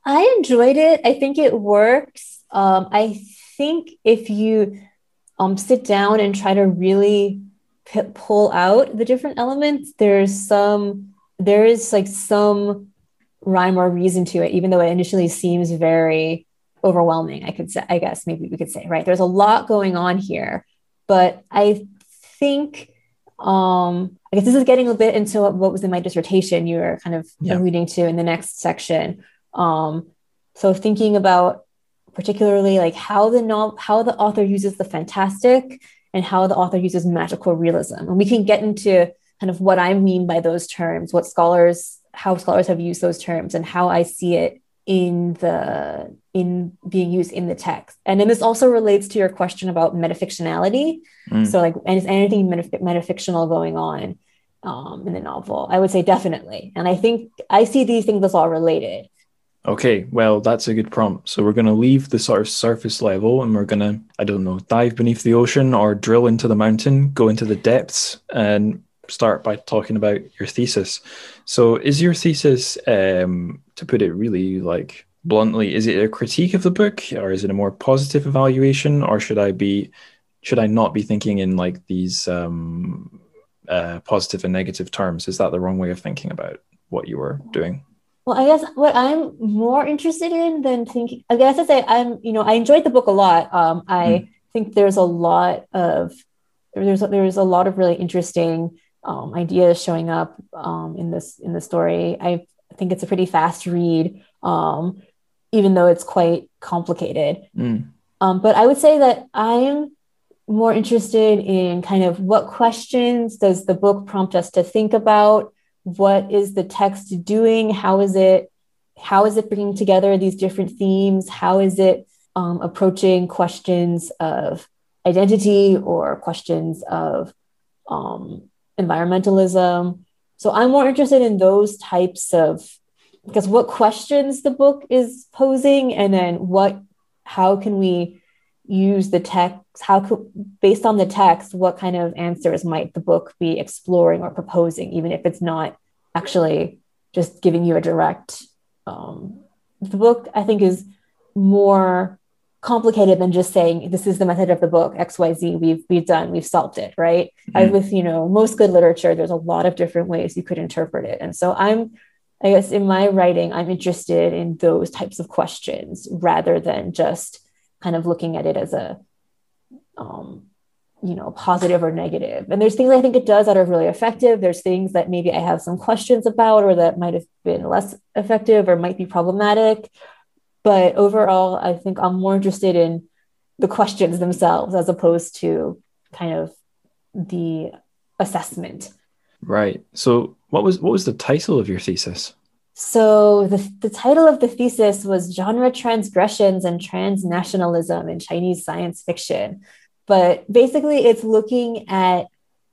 I enjoyed it. I think it works. Um, I think if you um, sit down and try to really p- pull out the different elements, there's some, there is like some rhyme or reason to it, even though it initially seems very overwhelming. I could say, I guess maybe we could say, right? There's a lot going on here, but I think um, I guess this is getting a bit into what, was in my dissertation you were kind of yeah. alluding to in the next section. Um, so thinking about particularly like how the how the author uses the fantastic and how the author uses magical realism. And we can get into kind of what I mean by those terms, what scholars, how scholars have used those terms, and how I see it in the in being used in the text. And then this also relates to your question about metafictionality. Mm. So like, and is anything metaf- metafictional going on um, in the novel? I would say definitely. And I think I see these things as all related.
Okay, well, that's a good prompt. So we're going to leave the sort of surface level and we're going to, I don't know, dive beneath the ocean or drill into the mountain, go into the depths and start by talking about your thesis. So is your thesis, um, to put it really like bluntly, is it a critique of the book or is it a more positive evaluation or should I be, should I not be thinking in like these um, uh, positive and negative terms? Is that the wrong way of thinking about what you were doing?
Well, I guess what I'm more interested in than thinking, I guess I say I'm, you know, I enjoyed the book a lot. Um, I mm. think there's a lot of there's there's a lot of really interesting um, ideas showing up um, in this in the story. I think it's a pretty fast read, um, even though it's quite complicated. Mm. but I would say that I'm more interested in kind of what questions does the book prompt us to think about what is the text doing how is it how is it bringing together these different themes how is it um, approaching questions of identity or questions of um, environmentalism so i'm more interested in those types of because what questions the book is posing and then what how can we use the text how could based on the text what kind of answers might the book be exploring or proposing even if it's not actually just giving you a direct um, the book i think is more complicated than just saying this is the method of the book xyz we've we've done we've solved it right? Mm-hmm. as with you know most good literature there's a lot of different ways you could interpret it. And so i'm i guess in my writing i'm interested in those types of questions rather than just kind of looking at it as a um, you know positive or negative. And there's things i think it does that are really effective. There's things that maybe i have some questions about or that might have been less effective or might be problematic but overall i think i'm more interested in the questions themselves as opposed to kind of the assessment.
Right. So what was what was the title of your thesis?
So the, the title of the thesis was genre transgressions and transnationalism in chinese science fiction. But basically it's looking at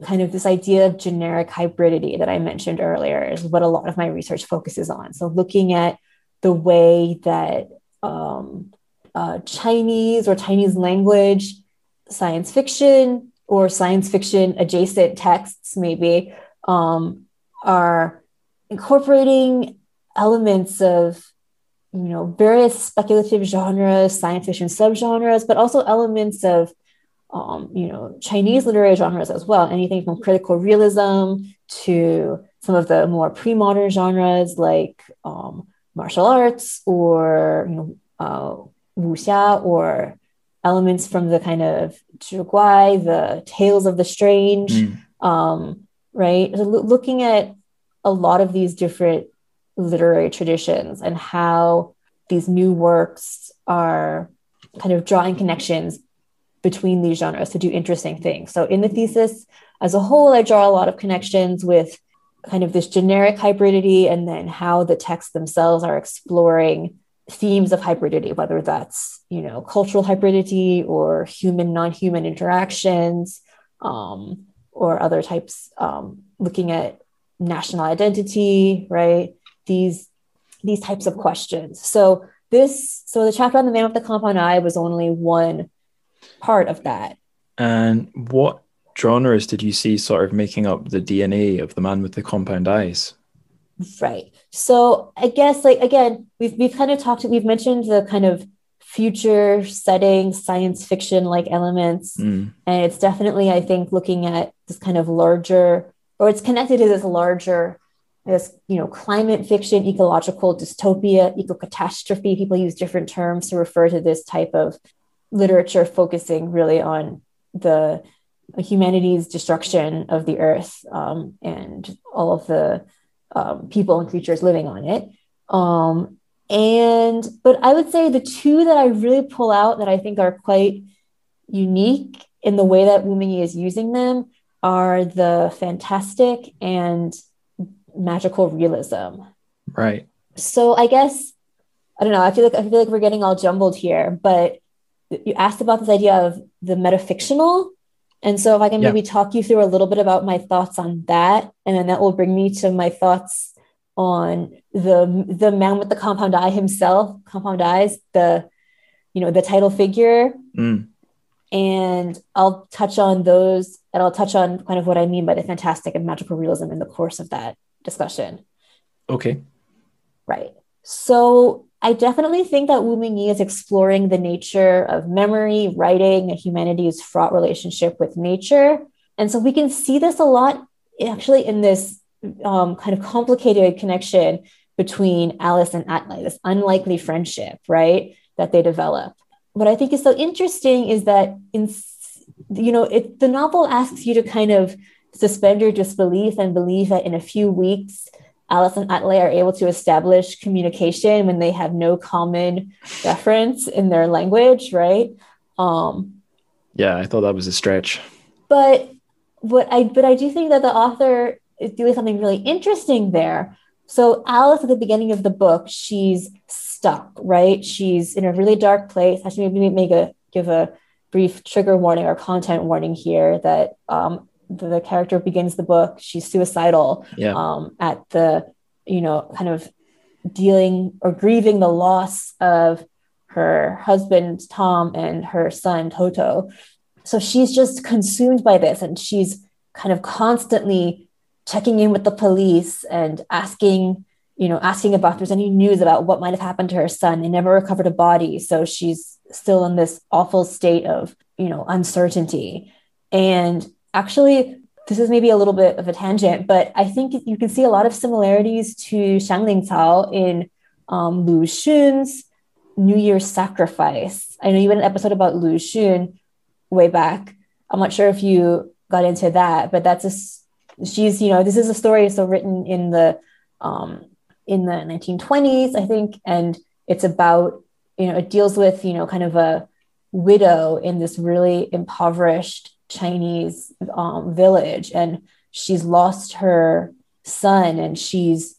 kind of this idea of generic hybridity that i mentioned earlier is what a lot of my research focuses on. So looking at the way that um, uh, chinese or chinese language science fiction or science fiction adjacent texts maybe um, are incorporating elements of you know various speculative genres science fiction subgenres but also elements of um, you know chinese literary genres as well. Anything from critical realism to some of the more pre-modern genres like um, martial arts or you know uh, wuxia or elements from the kind of zhiguai, the tales of the strange mm. um, right so lo- looking at a lot of these different literary traditions and how these new works are kind of drawing connections between these genres to do interesting things. So in the thesis as a whole, I draw a lot of connections with kind of this generic hybridity and then how the texts themselves are exploring themes of hybridity, whether that's, you know, cultural hybridity or human, non-human interactions, um, or other types, um, looking at national identity, right? these these types of questions. So this so the chapter on the man with the compound eye was only one part of that.
And what genres did you see sort of making up the DNA of the man with the compound eyes?
Right. So I guess like again, we've we've kind of talked we've mentioned the kind of future setting science fiction like elements mm. and it's definitely i think looking at this kind of larger or it's connected to this larger this you know climate fiction ecological dystopia eco-catastrophe people use different terms to refer to this type of literature focusing really on the humanity's destruction of the earth um, and all of the um, people and creatures living on it um, And, but I would say the two that I really pull out that I think are quite unique in the way that Wu Mingyi is using them are the fantastic and magical realism.
Right.
So I guess I don't know. I feel like I feel like we're getting all jumbled here, but you asked about this idea of the metafictional. And so if I can maybe yeah. talk you through a little bit about my thoughts on that, and then that will bring me to my thoughts on the the man with the compound eye himself, compound eyes, the you know, the title figure. Mm. And I'll touch on those and I'll touch on kind of what I mean by the fantastic and magical realism in the course of that discussion.
Okay.
Right. So I definitely think that Wu Mingyi is exploring the nature of memory, writing, and humanity's fraught relationship with nature. And so we can see this a lot actually in this um, kind of complicated connection between Alice and Atile'i, this unlikely friendship, right, that they develop. What I think is so interesting is that in you know, it, the novel asks you to kind of suspend your disbelief and believe that in a few weeks Alice and Atile'i are able to establish communication when they have no common reference in their language, right? Um,
yeah, I thought that was a stretch.
But what I but I do think that the author is doing something really interesting there. So Alice at the beginning of the book, she's stuck, right? She's in a really dark place. I should maybe make a give a brief trigger warning or content warning here that um, the, character begins the book she's suicidal yeah. um, at the you know kind of dealing or grieving the loss of her husband tom and her son toto. So she's just consumed by this and she's kind of constantly checking in with the police and asking you know asking about if there's any news about what might have happened to her son. They never recovered a body so she's still in this awful state of you know uncertainty. And actually this is maybe a little bit of a tangent, but I think you can see a lot of similarities to Xianglin Sao in um, Lu Xun's New Year's sacrifice. I know you had an episode about Lu Xun way back. I'm not sure if you got into that, but that's a she's you know this is a story so written in the um, in the 1920s, I think, and it's about you know it deals with you know kind of a widow in this really impoverished Chinese um, village, and she's lost her son, and she's,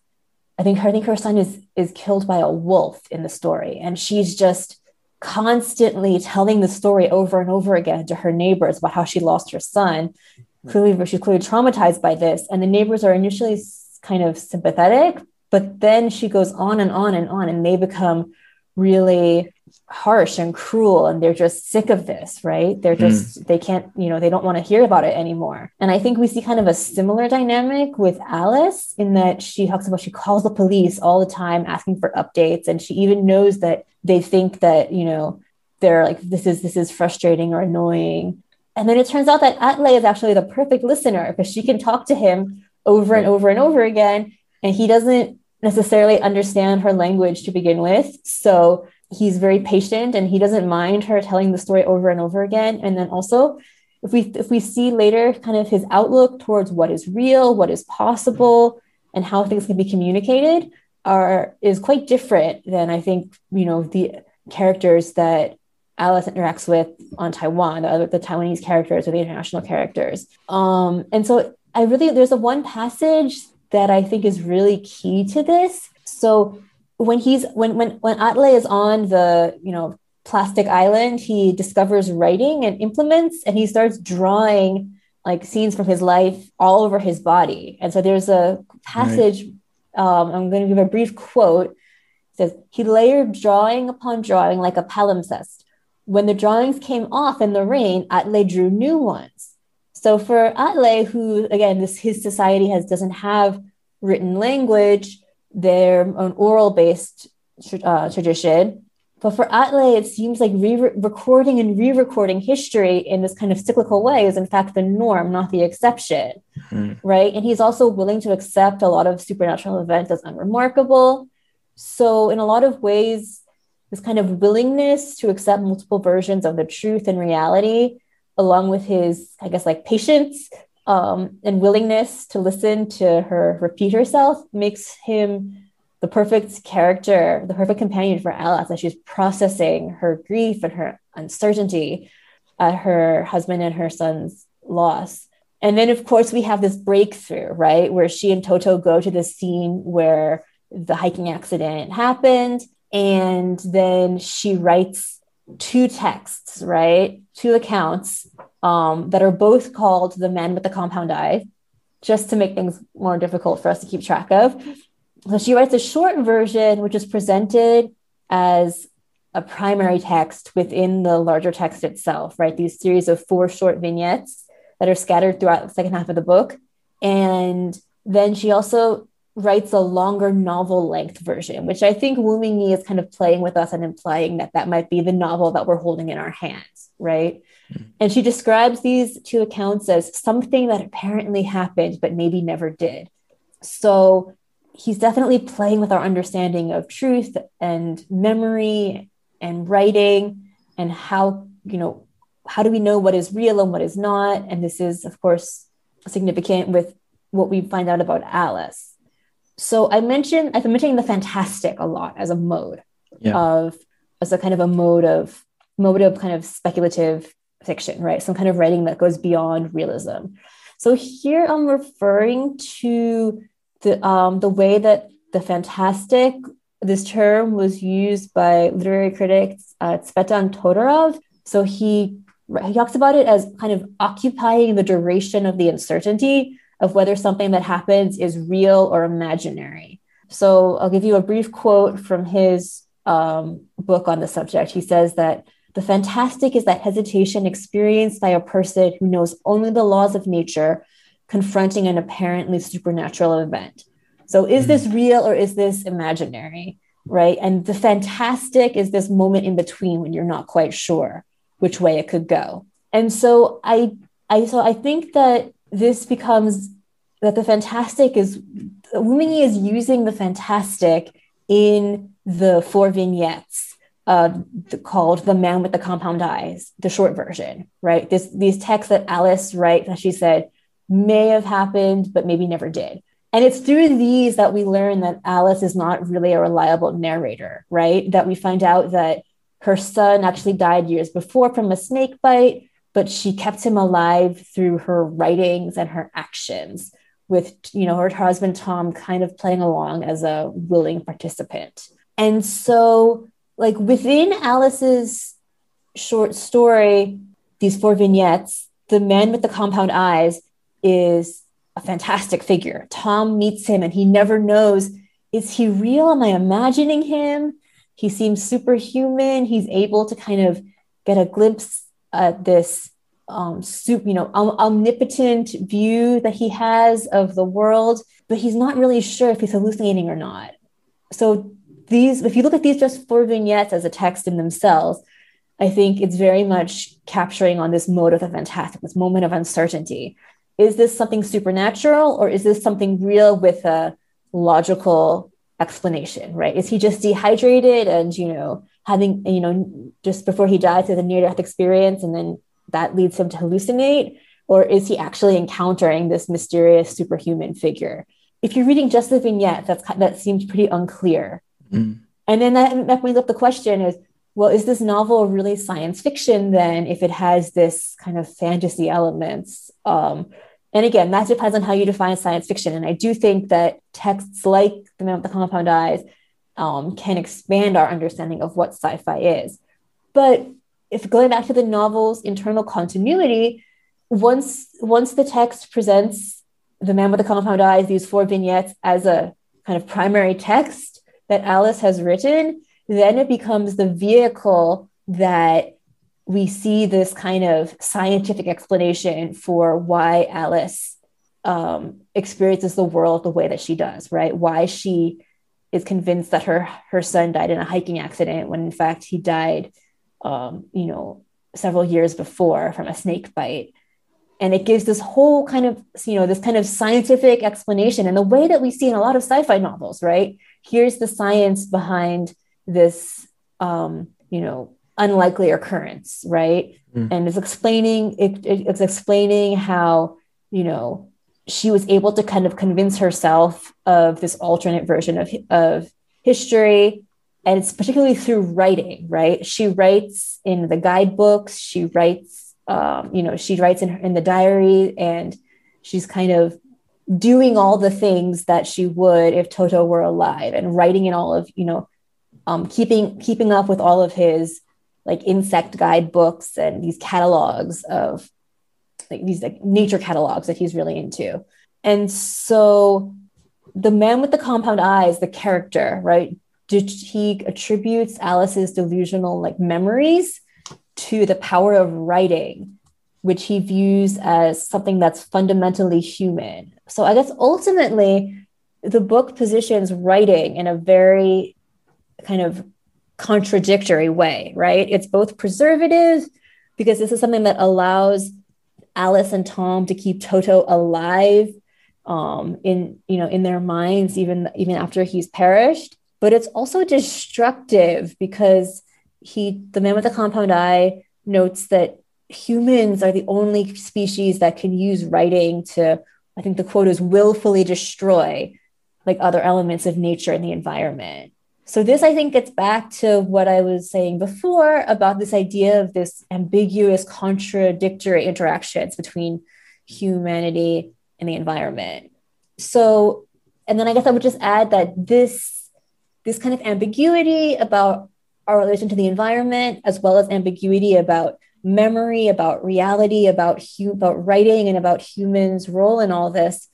I think her, I think her son is is killed by a wolf in the story, and she's just constantly telling the story over and over again to her neighbors about how she lost her son. Clearly, she's clearly traumatized by this, and the neighbors are initially kind of sympathetic, but then she goes on and on and on, and they become really harsh and cruel and they're just sick of this right they're hmm. just mm. they can't you know they don't want to hear about it anymore and i think we see kind of a similar dynamic with alice in that she talks about she calls the police all the time asking for updates and she even knows that they think that you know they're like this is this is frustrating or annoying and then it turns out that atile'i is actually the perfect listener because she can talk to him over and over and over again and he doesn't necessarily understand her language to begin with so he's very patient and he doesn't mind her telling the story over and over again. And then also if we if we see later kind of his outlook towards what is real what is possible and how things can be communicated are is quite different than i think you know the characters that alice interacts with on taiwan the, the taiwanese characters or the international characters. Um, and so i really there's a one passage that i think is really key to this. So when he's when when when Atile'i is on the you know plastic island, he discovers writing and implements, and he starts drawing like scenes from his life all over his body. And so there's a passage. Right. Um, I'm going to give a brief quote. It says he layered drawing upon drawing like a palimpsest. When the drawings came off in the rain, Atile'i drew new ones. So for Atile'i, who again, this his society has doesn't have written language, their own oral based uh, tradition. But for Atile'i, it seems like re- recording and re recording history in this kind of cyclical way is, in fact, the norm, not the exception. Mm-hmm. Right. And he's also willing to accept a lot of supernatural events as unremarkable. So, in a lot of ways, this kind of willingness to accept multiple versions of the truth and reality, along with his, I guess, like patience um, and willingness to listen to her repeat herself makes him the perfect character, the perfect companion for Alice as she's processing her grief and her uncertainty at her husband and her son's loss. And then, of course, we have this breakthrough, right? Where she and Toto go to the scene where the hiking accident happened. And then she writes two texts, right? Two accounts um, that are both called The men with the Compound Eye, just to make things more difficult for us to keep track of. So she writes a short version, which is presented as a primary text within the larger text itself, right? These series of four short vignettes that are scattered throughout the second half of the book. And then she also writes a longer novel length version, which I think Wu Mingyi is kind of playing with us and implying that that might be the novel that we're holding in our hands, right? And she describes these two accounts as something that apparently happened, but maybe never did. So he's definitely playing with our understanding of truth and memory and writing and how, you know, how do we know what is real and what is not? And this is, of course, significant with what we find out about Alice. So I mentioned I've been mentioning the fantastic a lot as a mode yeah. of as a kind of a mode of mode of kind of speculative fiction, right? Some kind of writing that goes beyond realism. So here I'm referring to the um, the way that the fantastic this term was used by literary critics uh, Tsvetan Todorov. So he he talks about it as kind of occupying the duration of the uncertainty of whether something that happens is real or imaginary. So I'll give you a brief quote from his um, book on the subject. He says that the fantastic is that hesitation experienced by a person who knows only the laws of nature confronting an apparently supernatural event. So, is this hmm. real or is this imaginary? Right. And the fantastic is this moment in between when you're not quite sure which way it could go. And so I I so I think that this becomes that the fantastic is Wu is using the fantastic in the four vignettes uh, called "The Man with the Compound Eyes," the short version, right? This these texts that Alice writes, as she said, may have happened, but maybe never did. And it's through these that we learn that Alice is not really a reliable narrator, right? That we find out that her son actually died years before from a snake bite, but she kept him alive through her writings and her actions, with you know her husband Tom kind of playing along as a willing participant. And so, like within Alice's short story, these four vignettes, the man with the compound eyes is a fantastic figure. Tom meets him and he never knows is he real? Am I imagining him? He seems superhuman. He's able to kind of get a glimpse at this um, soup, you know, omnipotent view that he has of the world, but he's not really sure if he's hallucinating or not. So these, if you look at these just four vignettes as a text in themselves, I think it's very much capturing on this mode of the fantastic, this moment of uncertainty. Is this something supernatural or is this something real with a logical explanation right? Is he just dehydrated and you know having you know just before he dies has a near death experience and then that leads him to hallucinate? Or is he actually encountering this mysterious superhuman figure? If you're reading just the vignette that's that seems pretty unclear mm. and then that, that brings up the question is well is this novel really science fiction then if it has this kind of fantasy elements um, and again, that depends on how you define science fiction. And I do think that texts like The Man with the Compound Eyes um, can expand our understanding of what sci fi is. But if going back to the novel's internal continuity, once, once the text presents The Man with the Compound Eyes, these four vignettes, as a kind of primary text that Alice has written, then it becomes the vehicle that we see this kind of scientific explanation for why Alice um, experiences the world the way that she does, right? Why she is convinced that her her son died in a hiking accident when in fact he died, um, you know, several years before from a snake bite. And it gives this whole kind of, you know, this kind of scientific explanation and the way that we see in a lot of sci-fi novels, right? Here's the science behind this, um, you know, unlikely occurrence, right? Mm. And it's explaining it, it's explaining how you know she was able to kind of convince herself of this alternate version of, of history. And it's particularly through writing, right? She writes in the guidebooks, she writes, um, you know, she writes in, in the diary, and she's kind of doing all the things that she would if Toto were alive and writing in all of, you know, um, keeping keeping up with all of his like insect guidebooks and these catalogs of like these like nature catalogs that he's really into. And so the man with the compound eyes, the character, right? He attributes Alice's delusional like memories to the power of writing, which he views as something that's fundamentally human. So I guess ultimately the book positions writing in a very kind of contradictory way, right? It's both preservative because this is something that allows Alice and Tom to keep Toto alive um, in you know in their minds even even after he's perished. But it's also destructive because he the man with the compound eye notes that humans are the only species that can use writing to I think the quote is willfully destroy like other elements of nature and the environment. So this, I think, gets back to what I was saying before about this idea of this ambiguous, contradictory interactions between humanity and the environment. So, and then I guess I would just add that this this kind of ambiguity about our relation to the environment, as well as ambiguity about memory, about reality, about hu- about writing, and about humans' role in all this,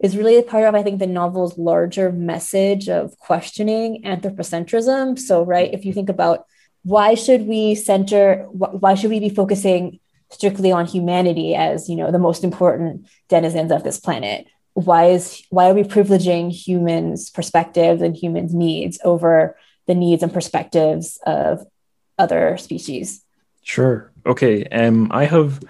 is really part of, I think, the novel's larger message of questioning anthropocentrism. So, right, if you think about why should we center, why should we be focusing strictly on humanity as, you know, the most important denizens of this planet? Why is why are we privileging humans' perspectives and humans' needs over the needs and perspectives of other species?
Sure. Okay. Um, I have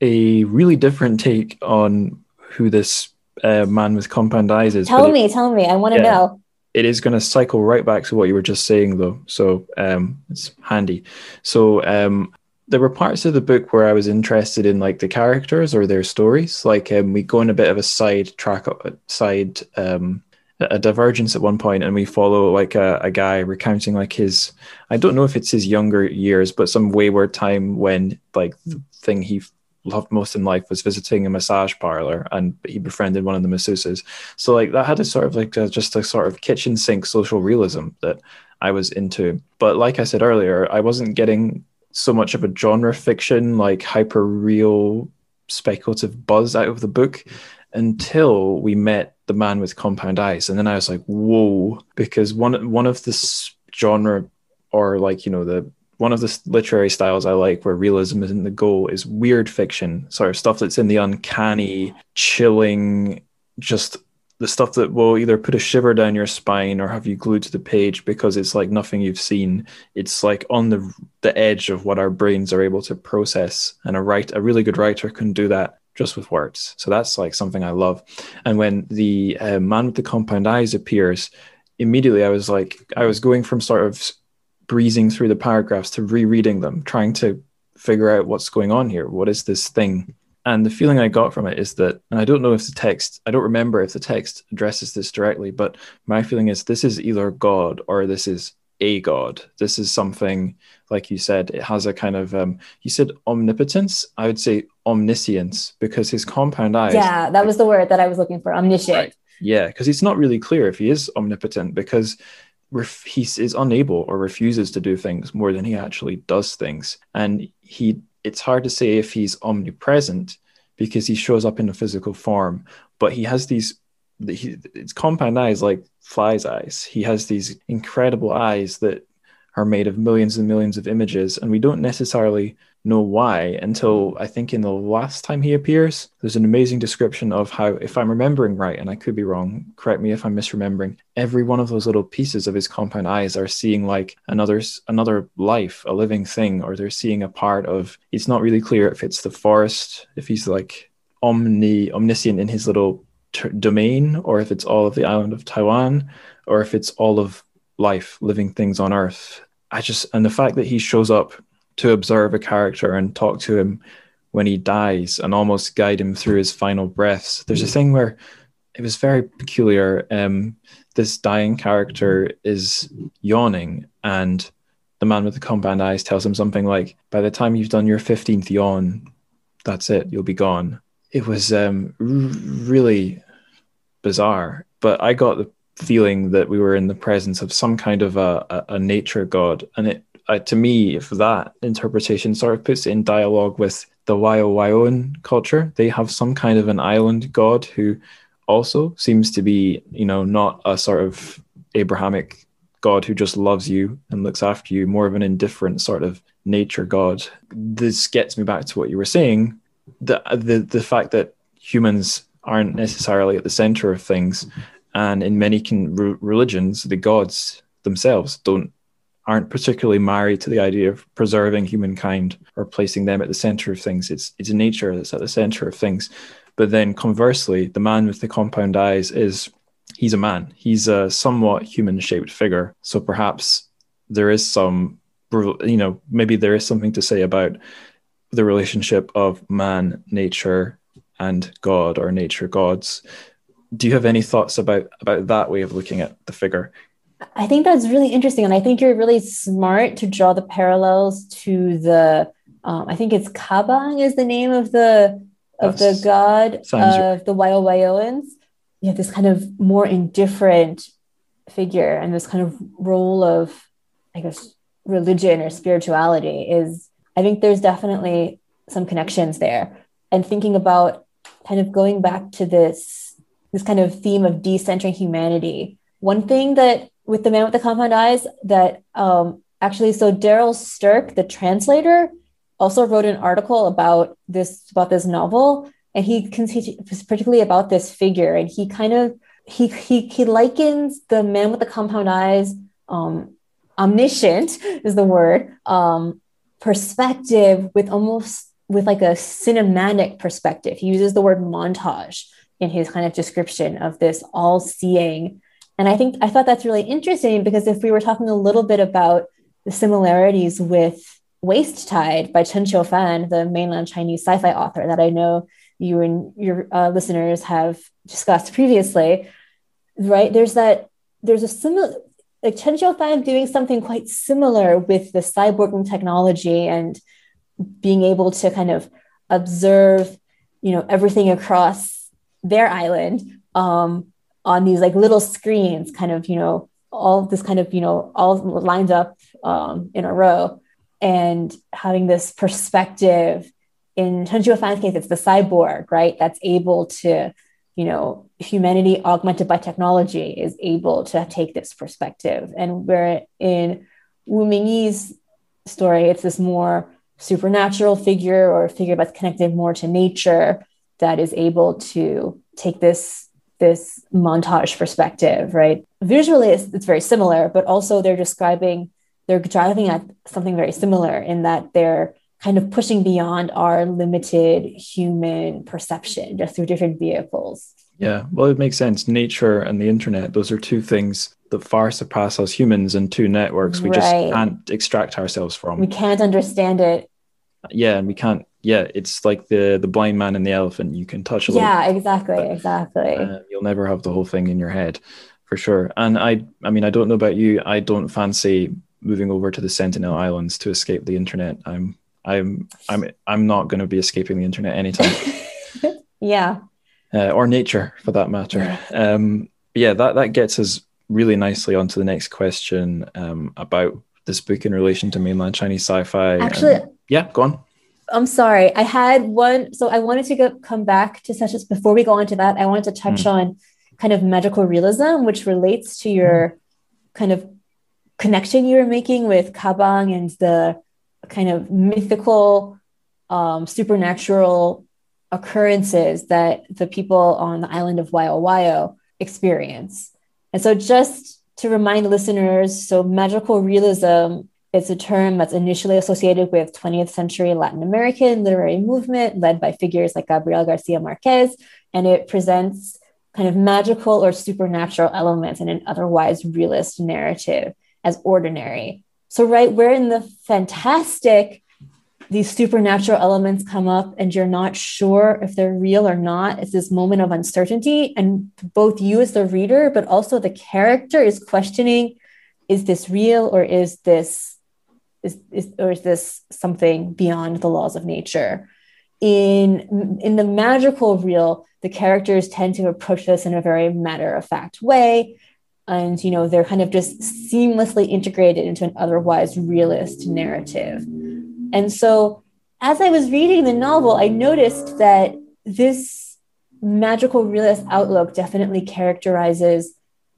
a really different take on who this uh, man with compound eyes is.
Tell me, it, tell me. I want to yeah, know.
It is going to cycle right back to what you were just saying, though. So um, it's handy. So um, there were parts of the book where I was interested in like the characters or their stories. Like um, we go on a bit of a side track, uh, side um, a divergence at one point, and we follow like a, a guy recounting like his. I don't know if it's his younger years, but some wayward time when like the thing he loved most in life was visiting a massage parlor and he befriended one of the masseuses so like that had a sort of like a, just a sort of kitchen sink social realism that i was into but like i said earlier i wasn't getting so much of a genre fiction like hyper real speculative buzz out of the book until we met the man with compound eyes. And then i was like whoa because one one of this genre or like you know the one of the literary styles I like where realism isn't the goal is weird fiction, sort of stuff that's in the uncanny, chilling, just the stuff that will either put a shiver down your spine or have you glued to the page because it's like nothing you've seen. It's like on the the edge of what our brains are able to process, and a write a really good writer can do that just with words. So that's like something I love. And when the uh, man with the compound eyes appears, immediately I was like, I was going from sort of breezing through the paragraphs to rereading them, trying to figure out what's going on here. What is this thing? And the feeling I got from it is that, and I don't know if the text, I don't remember if the text addresses this directly, but my feeling is this is either God or this is a God. This is something, like you said, it has a kind of, um, you said omnipotence. I would say omniscience because his compound eyes.
Yeah, that was the word that I was looking for omniscient. Right.
Yeah, because it's not really clear if he is omnipotent because ref- he is unable or refuses to do things more than he actually does things and he it's hard to say if he's omnipresent because he shows up in a physical form but he has these he, it's compound eyes like flies' eyes he has these incredible eyes that are made of millions and millions of images and we don't necessarily know why until mm. I think in the last time he appears. There's an amazing description of how, if I'm remembering right, and I could be wrong, correct me if I'm misremembering, every one of those little pieces of his compound eyes are seeing like another another life, a living thing, or they're seeing a part of. It's not really clear if it's the forest, if he's like omni omniscient in his little ter- domain, or if it's all of the island of Taiwan, or if it's all of life, living things on Earth. I just and the fact that he shows up to observe a character and talk to him when he dies and almost guide him through his final breaths. There's a thing where it was very peculiar. Um, this dying character is yawning, and the man with the compound eyes tells him something like, "By the time you've done your fifteenth yawn, that's it. You'll be gone." It was um, r- really bizarre, but I got the feeling that we were in the presence of some kind of a, a, a nature god, and it uh, to me, if that interpretation sort of puts it in dialogue with the Wayo Wayoan culture, they have some kind of an island god who also seems to be, you know, not a sort of Abrahamic God who just loves you and looks after you, more of an indifferent sort of nature God. This gets me back to what you were saying, the the the fact that humans aren't necessarily at the center of things, and in many can, religions, the gods themselves don't aren't particularly married to the idea of preserving humankind or placing them at the center of things. It's it's nature that's at the center of things. But then conversely, the man with the compound eyes is he's a man. He's a somewhat human shaped figure. So perhaps there is some, you know, maybe there is something to say about the relationship of man, nature, and God or nature gods. Do you have any thoughts about about that way of looking at the figure?
I think that's really interesting, and I think you're really smart to draw the parallels to the. Um, I think it's Kabang is the name of the of that's, the god of right. the Wayo Wayoans you have this kind of more indifferent figure and this kind of role of i guess religion or spirituality is i think there's definitely some connections there and thinking about kind of going back to this this kind of theme of decentering humanity one thing that with the man with the compound eyes that um, actually so Darryl Sterk the translator also wrote an article about this about this novel and he particularly about this figure and he kind of he he, he likens the man with the compound eyes um, omniscient is the word um, perspective with almost with like a cinematic perspective. He uses the word montage in his kind of description of this all-seeing and i think i thought that's really interesting because if we were talking a little bit about the similarities with Waste Tide by Chen Qiufan, the mainland Chinese sci fi author that I know you and your uh, listeners have discussed previously, right? There's that, there's a similar, like Chen Qiufan doing something quite similar with the cyborging technology and being able to kind of observe, you know, everything across their island um, on these like little screens, kind of, you know, all this kind of, you know, all lined up um, in a row and having this perspective in Chen Qiufan's case, it's the cyborg, right? That's able to, you know, humanity augmented by technology is able to take this perspective. And where in Wu Mingyi's story, it's this more supernatural figure or figure that's connected more to nature that is able to take this this montage perspective, right? Visually, it's, it's very similar, but also they're describing, they're driving at something very similar in that they're kind of pushing beyond our limited human perception just through different vehicles.
Yeah, well, it makes sense. Nature and the internet, those are two things that far surpass us humans and two networks we right. just can't extract ourselves from.
We can't understand it.
Yeah, and we can't. Yeah, it's like the the blind man and the elephant. You can touch a little.
Yeah, exactly, but, exactly. Uh,
you'll never have the whole thing in your head, for sure. And I, I mean, I don't know about you. I don't fancy moving over to the Sentinel Islands to escape the internet. I'm I'm I'm I'm not going to be escaping the internet anytime.
yeah.
Uh, or nature, for that matter. Yeah. Um, yeah, that that gets us really nicely onto the next question um, about this book in relation to mainland Chinese sci-fi.
Actually,
and, yeah, go on.
I'm sorry. I had one. So I wanted to go, come back to such as before we go on to that. I wanted to touch mm. on kind of magical realism, which relates to your mm. kind of connection you were making with Kabang and the kind of mythical, um, supernatural occurrences that the people on the island of Wayo experience. And so, just to remind listeners, so magical realism is a term that's initially associated with 20th century Latin American literary movement led by figures like Gabriel Garcia Marquez, and it presents kind of magical or supernatural elements in an otherwise realist narrative as ordinary. So, right, we're in the fantastic these supernatural elements come up and you're not sure if they're real or not. It's this moment of uncertainty. And both you as the reader, but also the character is questioning is this real or is this is, is or is this something beyond the laws of nature? In in the magical real, the characters tend to approach this in a very matter of fact way and you know they're kind of just seamlessly integrated into an otherwise realist narrative and so as i was reading the novel i noticed that this magical realist outlook definitely characterizes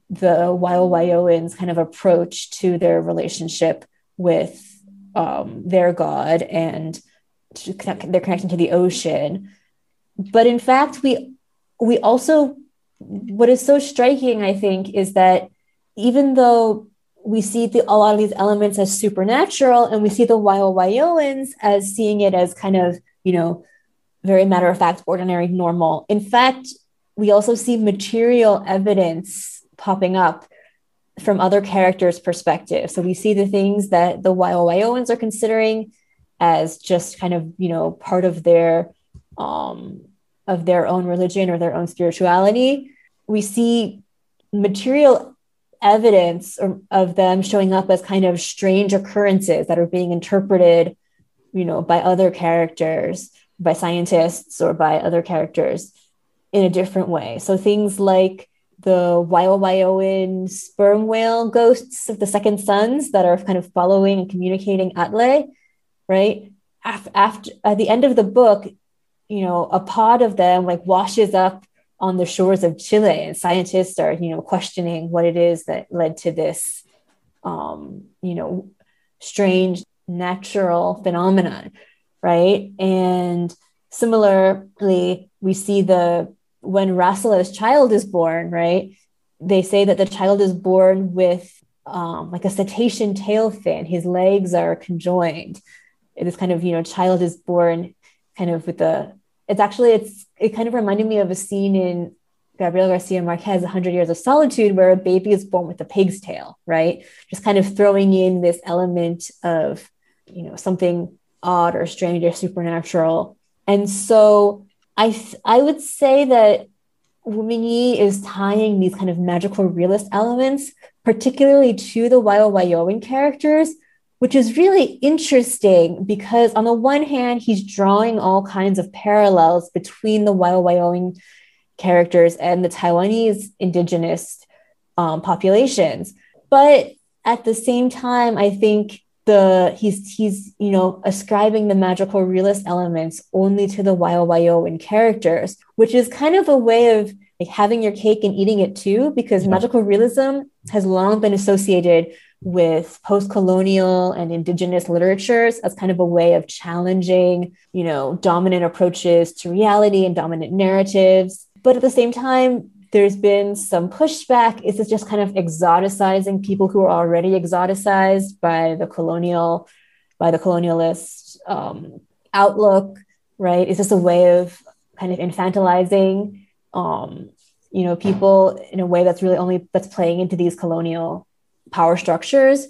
the Wayo Wayoans kind of approach to their relationship with um, their god and connect, their connection to the ocean but in fact we we also what is so striking, I think, is that even though we see the, a lot of these elements as supernatural and we see the Wayo Wayoans as seeing it as kind of, you know, very matter of fact, ordinary, normal. In fact, we also see material evidence popping up from other characters' perspective. So we see the things that the Wayo Wayoans are considering as just kind of, you know, part of their um, of their own religion or their own spirituality we see material evidence of them showing up as kind of strange occurrences that are being interpreted you know by other characters by scientists or by other characters in a different way so things like the Wayo Wayoan sperm whale ghosts of the second sons that are kind of following and communicating Atile'i, right? After at the end of the book, you know, a pod of them like washes up on the shores of Chile, and scientists are, you know, questioning what it is that led to this, um, you know, strange natural phenomenon, right? And similarly, we see the when Rasula's child is born, right? They say that the child is born with um, like a cetacean tail fin. His legs are conjoined. This kind of, you know, child is born kind of with a it's actually it's it kind of reminded me of a scene in Gabriel Garcia Marquez, 100 Years of Solitude, where a baby is born with a pig's tail, right? Just kind of throwing in this element of, you know, something odd or strange or supernatural. And so I, I would say that Wu Mingyi is tying these kind of magical realist elements, particularly to the Wayo Wayoan characters, which is really interesting because on the one hand, he's drawing all kinds of parallels between the Wayo Wayoan characters and the Taiwanese indigenous um, populations. But at the same time, I think the he's he's you know ascribing the magical realist elements only to the Wayo Wayoan characters, which is kind of a way of like having your cake and eating it too, because yeah. magical realism has long been associated with post-colonial and indigenous literatures as kind of a way of challenging, you know, dominant approaches to reality and dominant narratives. But at the same time, there's been some pushback. Is it just kind of exoticizing people who are already exoticized by the colonial, by the colonialist um, outlook, right? Is this a way of kind of infantilizing, um, you know, people in a way that's really only that's playing into these colonial power structures.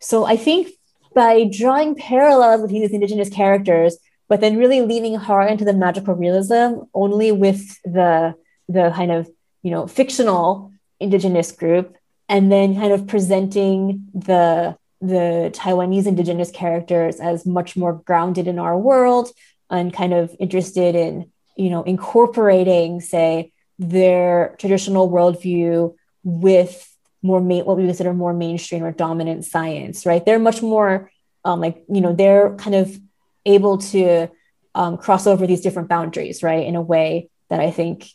So I think by drawing parallels with these indigenous characters, but then really leaning hard into the magical realism only with the the kind of you know fictional indigenous group, and then kind of presenting the the Taiwanese indigenous characters as much more grounded in our world and kind of interested in you know incorporating say their traditional worldview with more main, what we consider more mainstream or dominant science, right? They're much more um, like, you know, they're kind of able to um, cross over these different boundaries, right? In a way that I think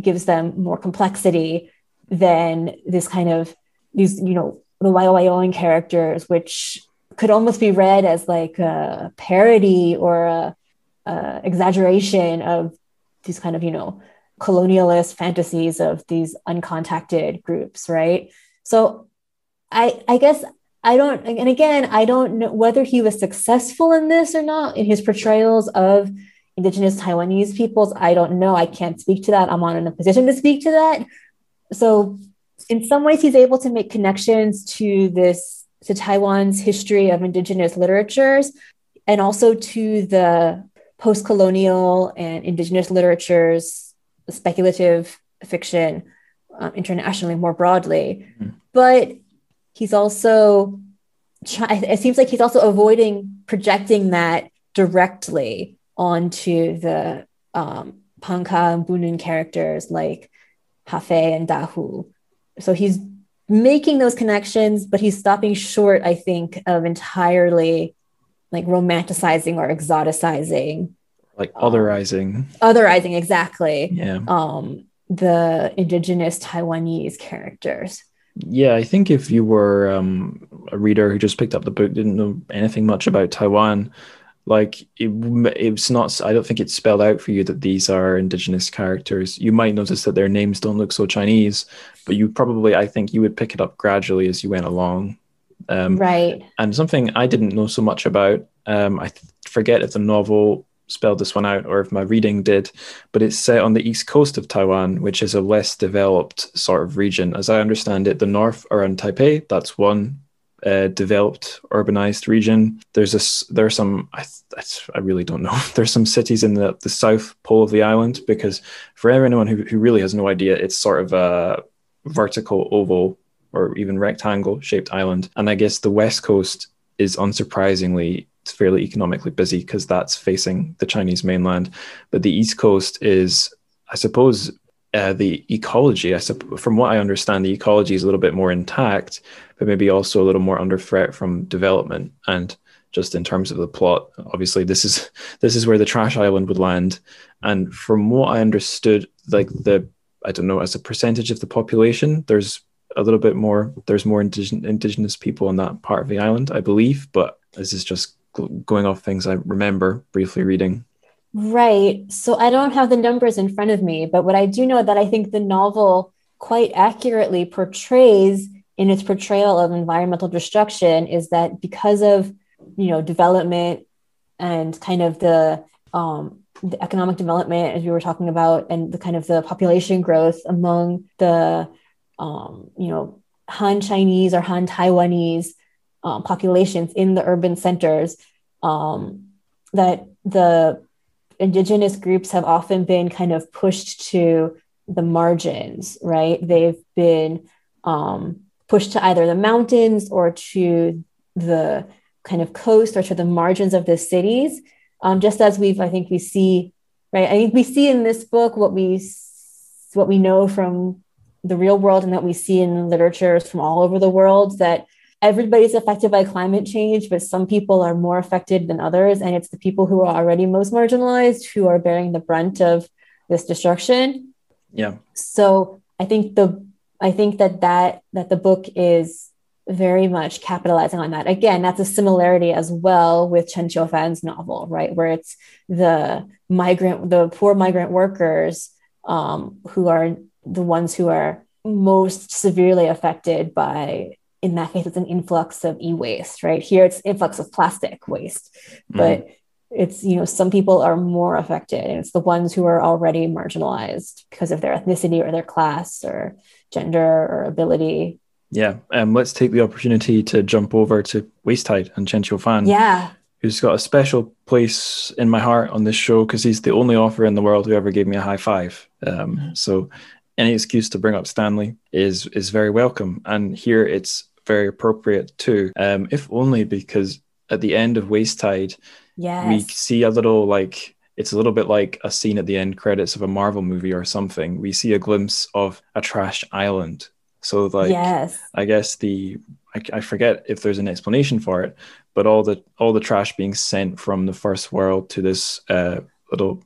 gives them more complexity than this kind of these, you know, the Wayo Wayoan characters, which could almost be read as like a parody or a, a exaggeration of these kind of, you know, colonialist fantasies of these uncontacted groups, right? So I I guess I don't and again I don't know whether he was successful in this or not in his portrayals of indigenous Taiwanese peoples. I don't know. I can't speak to that. I'm not in a position to speak to that. So in some ways he's able to make connections to this to Taiwan's history of indigenous literatures and also to the post-colonial and indigenous literatures, speculative fiction um, internationally more broadly. Mm-hmm. But he's also it seems like he's also avoiding projecting that directly onto the um, Pangcah and Bunun characters like Hafay and Dahu. So he's making those connections, but he's stopping short, I think, of entirely like romanticizing or exoticizing.
Like otherizing.
Um, otherizing exactly.
Yeah.
Um the indigenous taiwanese characters.
Yeah i think if you were um a reader who just picked up the book didn't know anything much about taiwan like it, it's not i don't think it's spelled out for you that these are indigenous characters you might notice that their names don't look so chinese but you probably i think you would pick it up gradually as you went along
um, right.
And something I didn't know so much about, um, I th- forget if the novel spelled this one out or if my reading did, but it's set on the east coast of Taiwan, which is a less developed sort of region. As I understand it, the north around Taipei, that's one developed urbanized region. There's a there are some I, I really don't know. There's some cities in the the south pole of the island because for anyone who, who really has no idea, it's sort of a vertical oval or even rectangle shaped island. And I guess the west coast is unsurprisingly fairly economically busy because that's facing the Chinese mainland. But the east coast is, I suppose, uh, the ecology. I supp- from what I understand, the ecology is a little bit more intact, but maybe also a little more under threat from development. And just in terms of the plot, obviously this is this is where the trash island would land. And from what I understood, like the I don't know, as a percentage of the population, there's a little bit more. There's more indigenous, indigenous people on that part of the island, I believe. But this is just going off things I remember briefly reading.
Right. So I don't have the numbers in front of me, but what I do know that I think the novel quite accurately portrays in its portrayal of environmental destruction is that because of you know development and kind of the um, the economic development as we were talking about and the kind of the population growth among the um, you know, Han Chinese or Han Taiwanese um, populations in the urban centers, um, that the indigenous groups have often been kind of pushed to the margins, right? They've been um, pushed to either the mountains or to the kind of coast or to the margins of the cities. Um, just as we've, I think we see, right? I think we see in this book what we what we know from the real world and that we see in literatures from all over the world that everybody's affected by climate change, but some people are more affected than others. And it's the people who are already most marginalized who are bearing the brunt of this destruction.
Yeah.
So I think the I think that that that the book is very much capitalizing on that. Again, that's a similarity as well with Chen Qiufan's novel, right? Where it's the migrant, the poor migrant workers um, who are the ones who are most severely affected by in that case it's an influx of e-waste right here it's influx of plastic waste mm-hmm. but it's you know some people are more affected and it's the ones who are already marginalized because of their ethnicity or their class or gender or ability
yeah um, let's take the opportunity to jump over to waste tide and chen Fan.
yeah
who's got a special place in my heart on this show because he's the only author in the world who ever gave me a high five um, mm-hmm. so any excuse to bring up Stanley is is very welcome. And here it's very appropriate too, um, if only because at the end of Waste Tide,
yes.
we see a little like it's a little bit like a scene at the end credits of a Marvel movie or something. We see a glimpse of a trash island. So like,
yes.
I guess the I, I forget if there's an explanation for it, but all the all the trash being sent from the first world to this uh, little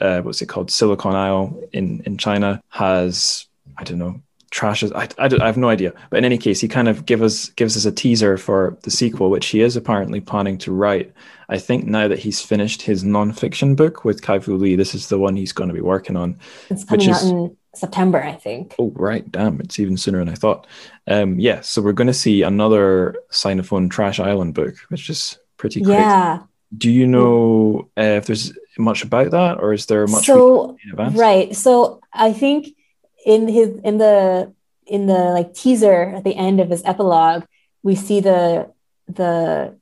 uh, what's it called Silicon Isle in in China has I don't know trashes. I, I, I have no idea. But in any case he kind of give us gives us a teaser for the sequel which he is apparently planning to write. I think now that he's finished his non-fiction book with Kai-Fu Lee this is the one he's going to be working on
it's coming out is, in September I think.
Oh right. Damn it's even sooner than I thought. Um yeah so we're going to see another Sinophone Trash Island book which is pretty crazy
yeah.
Do you know uh, if there's much about that, or is there much?
So right. So I think in his in the in the like teaser at the end of his epilogue, we see the the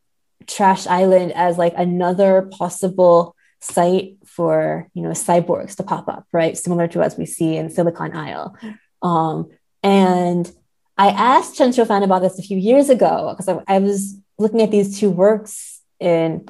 Trash Island as like another possible site for you know cyborgs to pop up, right? Similar to as we see in Silicon Isle. Um, and I asked Chen Qiufan about this a few years ago because I, I, was looking at these two works in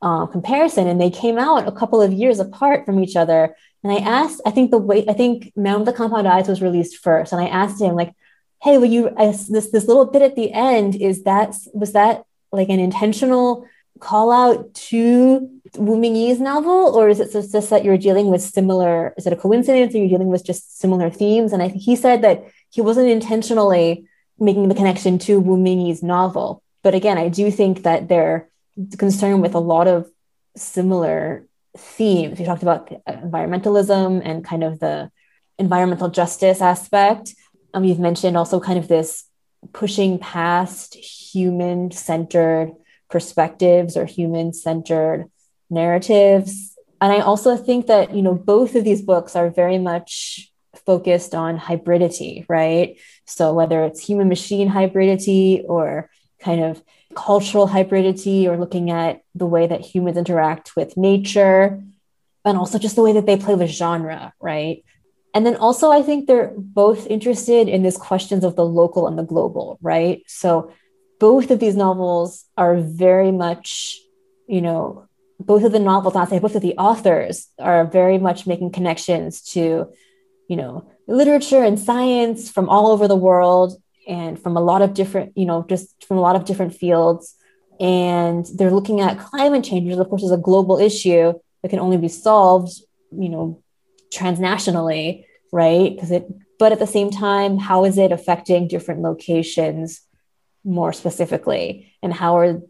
uh, comparison, and they came out a couple of years apart from each other. And I asked, I think the way I think Man with the Compound Eyes was released first, and I asked him like, "Hey, will you this this little bit at the end is that was that like an intentional call out to Wu Mingyi's novel, or is it just, that you're dealing with similar? Is it a coincidence, or you're dealing with just similar themes? And I think he said that he wasn't intentionally making the connection to Wu Mingyi's novel, but again, I do think that they're concerned with a lot of similar themes. You talked about environmentalism and kind of the environmental justice aspect. Um, you've mentioned also kind of this pushing past human centered perspectives or human centered narratives. And I also think that, you know, both of these books are very much focused on hybridity, right? So whether it's human machine hybridity or kind of cultural hybridity or looking at the way that humans interact with nature and also just the way that they play with genre, right? And then also, I think they're both interested in these questions of the local and the global, right? So both of these novels are very much, you know, both of the novels, not say both of the authors are very much making connections to, you know, literature and science from all over the world and from a lot of different, you know, just from a lot of different fields. And they're looking at climate change, which of course is a global issue that can only be solved, you know, transnationally, right? Because it, but at the same time, how is it affecting different locations more specifically and how are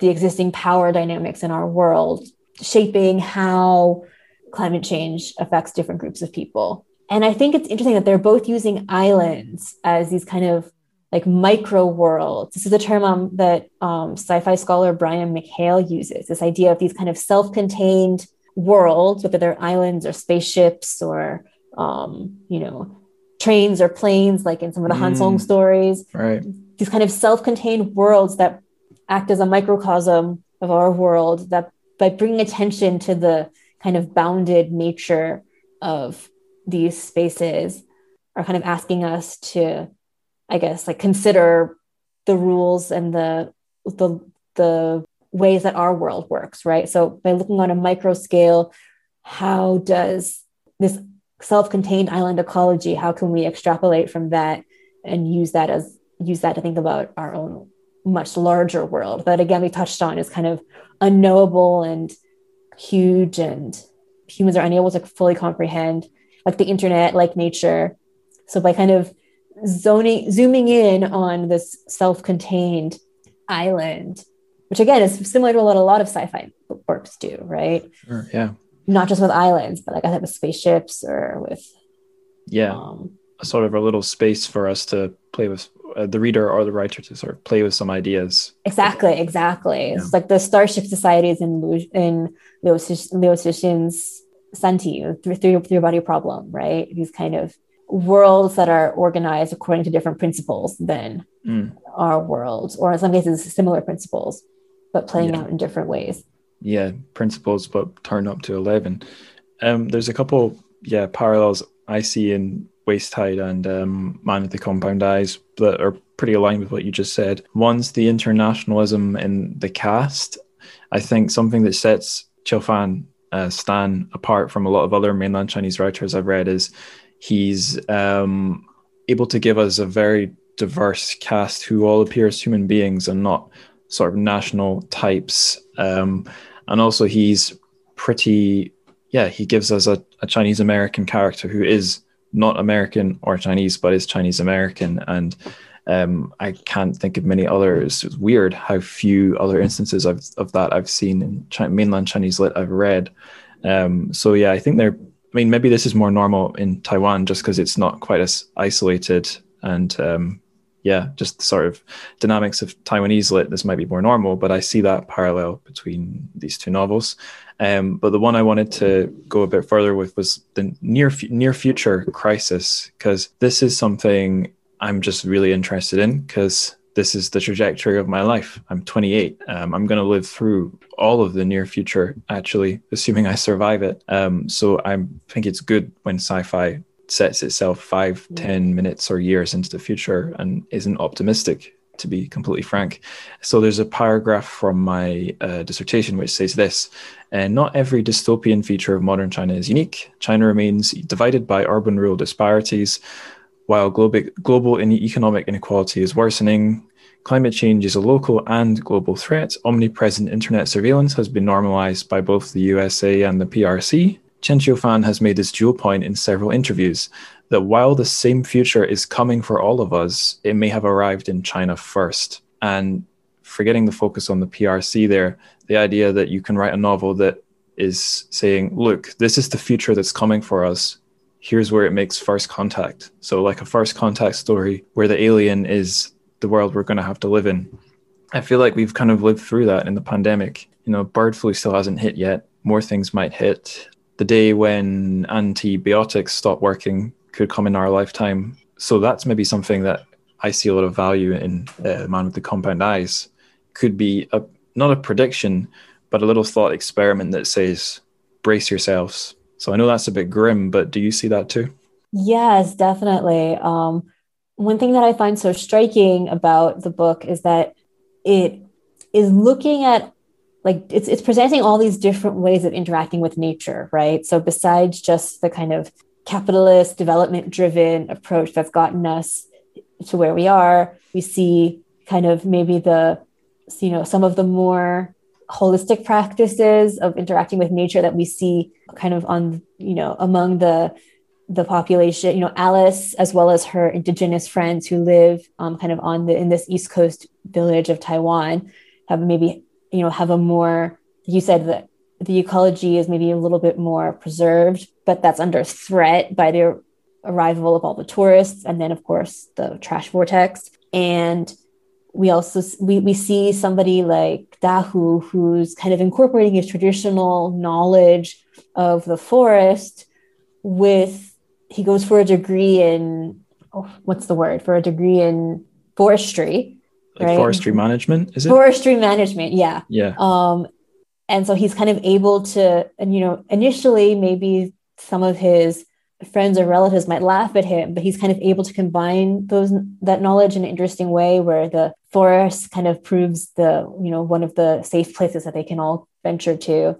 the existing power dynamics in our world shaping how climate change affects different groups of people and i think it's interesting that they're both using islands as these kind of like micro worlds. This is a term um, that um, sci-fi scholar brian mchale uses this idea of these kind of self-contained worlds whether they're islands or spaceships or um, you know trains or planes like in some of the mm, hansong stories.
Right.
These kind of self-contained worlds that act as a microcosm of our world that by bringing attention to the kind of bounded nature of these spaces are kind of asking us to i guess like consider the rules and the the the ways that our world works right? So by looking on a micro scale how does this self-contained island ecology how can we extrapolate from that and use that as use that to think about our own much larger world that again we touched on is kind of unknowable and huge and humans are unable to fully comprehend like the internet like nature. So by kind of zoning zooming in on this self-contained island which again is similar to what a lot of sci-fi works do right
sure, yeah
not just with islands but like i said with spaceships or with
yeah um, a sort of a little space for us to play with uh, the reader or the writer to sort of play with some ideas.
Exactly, exactly. Yeah. It's like the Starship Societies in in Cixin's Santi, three, three, three body problem, right? These kind of worlds that are organized according to different principles than mm. our worlds, or in some cases, similar principles, but playing yeah. out in different ways.
Yeah, principles, but turned up to 11. Um, there's a couple, yeah, parallels I see in Waste Tide and um, Man with the Compound Eyes that are pretty aligned with what you just said. One's the internationalism in the cast. I think something that sets Qiufan uh, Stan apart from a lot of other mainland Chinese writers I've read is he's um, able to give us a very diverse cast who all appear as human beings and not sort of national types. Um, and also, he's pretty, yeah, he gives us a, a Chinese American character who is not American or Chinese, but is Chinese American. And um, I can't think of many others. It's weird how few other instances of, of that I've seen in China, mainland Chinese lit I've read. Um, so yeah, I think they're. I mean, maybe this is more normal in Taiwan just because it's not quite as isolated and um, yeah, just sort of dynamics of Taiwanese lit. This might be more normal, but I see that parallel between these two novels. Um, but the one I wanted to go a bit further with was the near near future crisis because this is something I'm just really interested in because this is the trajectory of my life. I'm 28. Um, I'm going to live through all of the near future, actually, assuming I survive it. Um, so I think it's good when sci-fi sets itself five, ten minutes or years into the future and isn't optimistic to be completely frank. So there's a paragraph from my uh, dissertation which says this and not every dystopian feature of modern China is unique. China remains divided by urban rural disparities, while global, economic inequality is worsening. Climate change is a local and global threat. Omnipresent internet surveillance has been normalized by both the USA and the PRC. Chen Qiufan has made this dual point in several interviews that while the same future is coming for all of us, it may have arrived in China first. And forgetting the focus on the PRC there, the idea that you can write a novel that is saying, look, this is the future that's coming for us. Here's where it makes first contact. So, like a first contact story where the alien is the world we're going to have to live in. I feel like we've kind of lived through that in the pandemic. You know, bird flu still hasn't hit yet. More things might hit. The day when antibiotics stop working could come in our lifetime. So that's maybe something that I see a lot of value in uh, Man with the Compound Eyes. Could be a not a prediction, but a little thought experiment that says, brace yourselves. So I know that's a bit grim, but do you see that too?
Yes, definitely. Um, one thing that I find so striking about the book is that it is looking at like it's it's presenting all these different ways of interacting with nature, right? So besides just the kind of capitalist development driven approach that's gotten us to where we are, we see kind of maybe the you know some of the more holistic practices of interacting with nature that we see kind of on you know among the the population you know alice as well as her indigenous friends who live um, kind of on the in this east coast village of taiwan have maybe you know have a more you said that the ecology is maybe a little bit more preserved but that's under threat by the arrival of all the tourists and then of course the trash vortex. And we also we, we see somebody like dahu who's kind of incorporating his traditional knowledge of the forest with he goes for a degree in oh, what's the word? For a degree in forestry
like right? forestry management is it?
Forestry management yeah.
Yeah.
Um and so he's kind of able to and you know initially maybe some of his friends or relatives might laugh at him but he's kind of able to combine those that knowledge in an interesting way where the forest kind of proves the you know one of the safe places that they can all venture to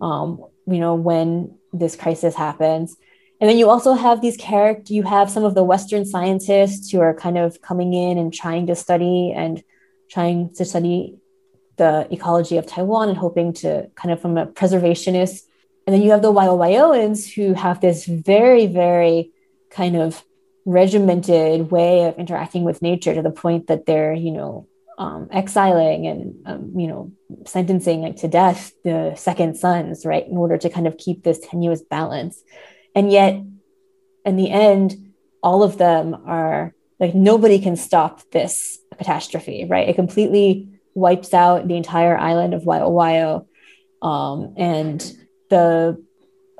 um, you know when this crisis happens. And then you also have these characters you have some of the western scientists who are kind of coming in and trying to study and trying to study the ecology of taiwan and hoping to kind of from a preservationist and then you have the Wayo Wayoans who have this very very kind of regimented way of interacting with nature to the point that they're you know um, exiling and um, you know sentencing like to death the second sons right in order to kind of keep this tenuous balance. And yet in the end all of them are like nobody can stop this catastrophe right? It completely wipes out the entire island of Wayo Wayo um, and the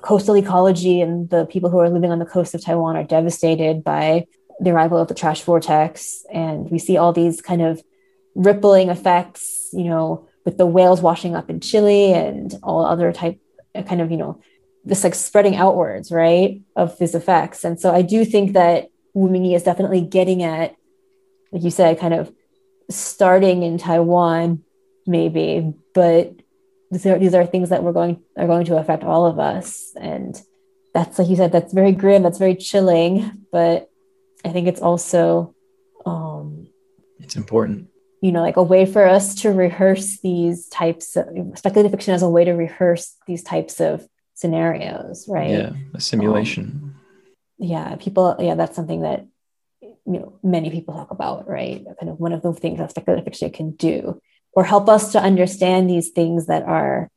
coastal ecology and the people who are living on the coast of Taiwan are devastated by the arrival of the trash vortex. And we see all these kind of rippling effects, you know, with the whales washing up in Chile and all other type uh, kind of, you know, this like spreading outwards, right, of these effects. And so I do think that Wu Mingyi is definitely getting at, like you said, kind of starting in Taiwan, maybe, but these are, these are things that we're going are going to affect all of us. And that's like you said that's very grim that's very chilling but i think it's also um
it's important.
you know like a way for us to rehearse these types of speculative fiction as a way to rehearse these types of scenarios right?
Yeah a simulation. Um,
yeah people yeah that's something that you know many people talk about right? Kind of one of the things that speculative fiction can do or help us to understand these things that are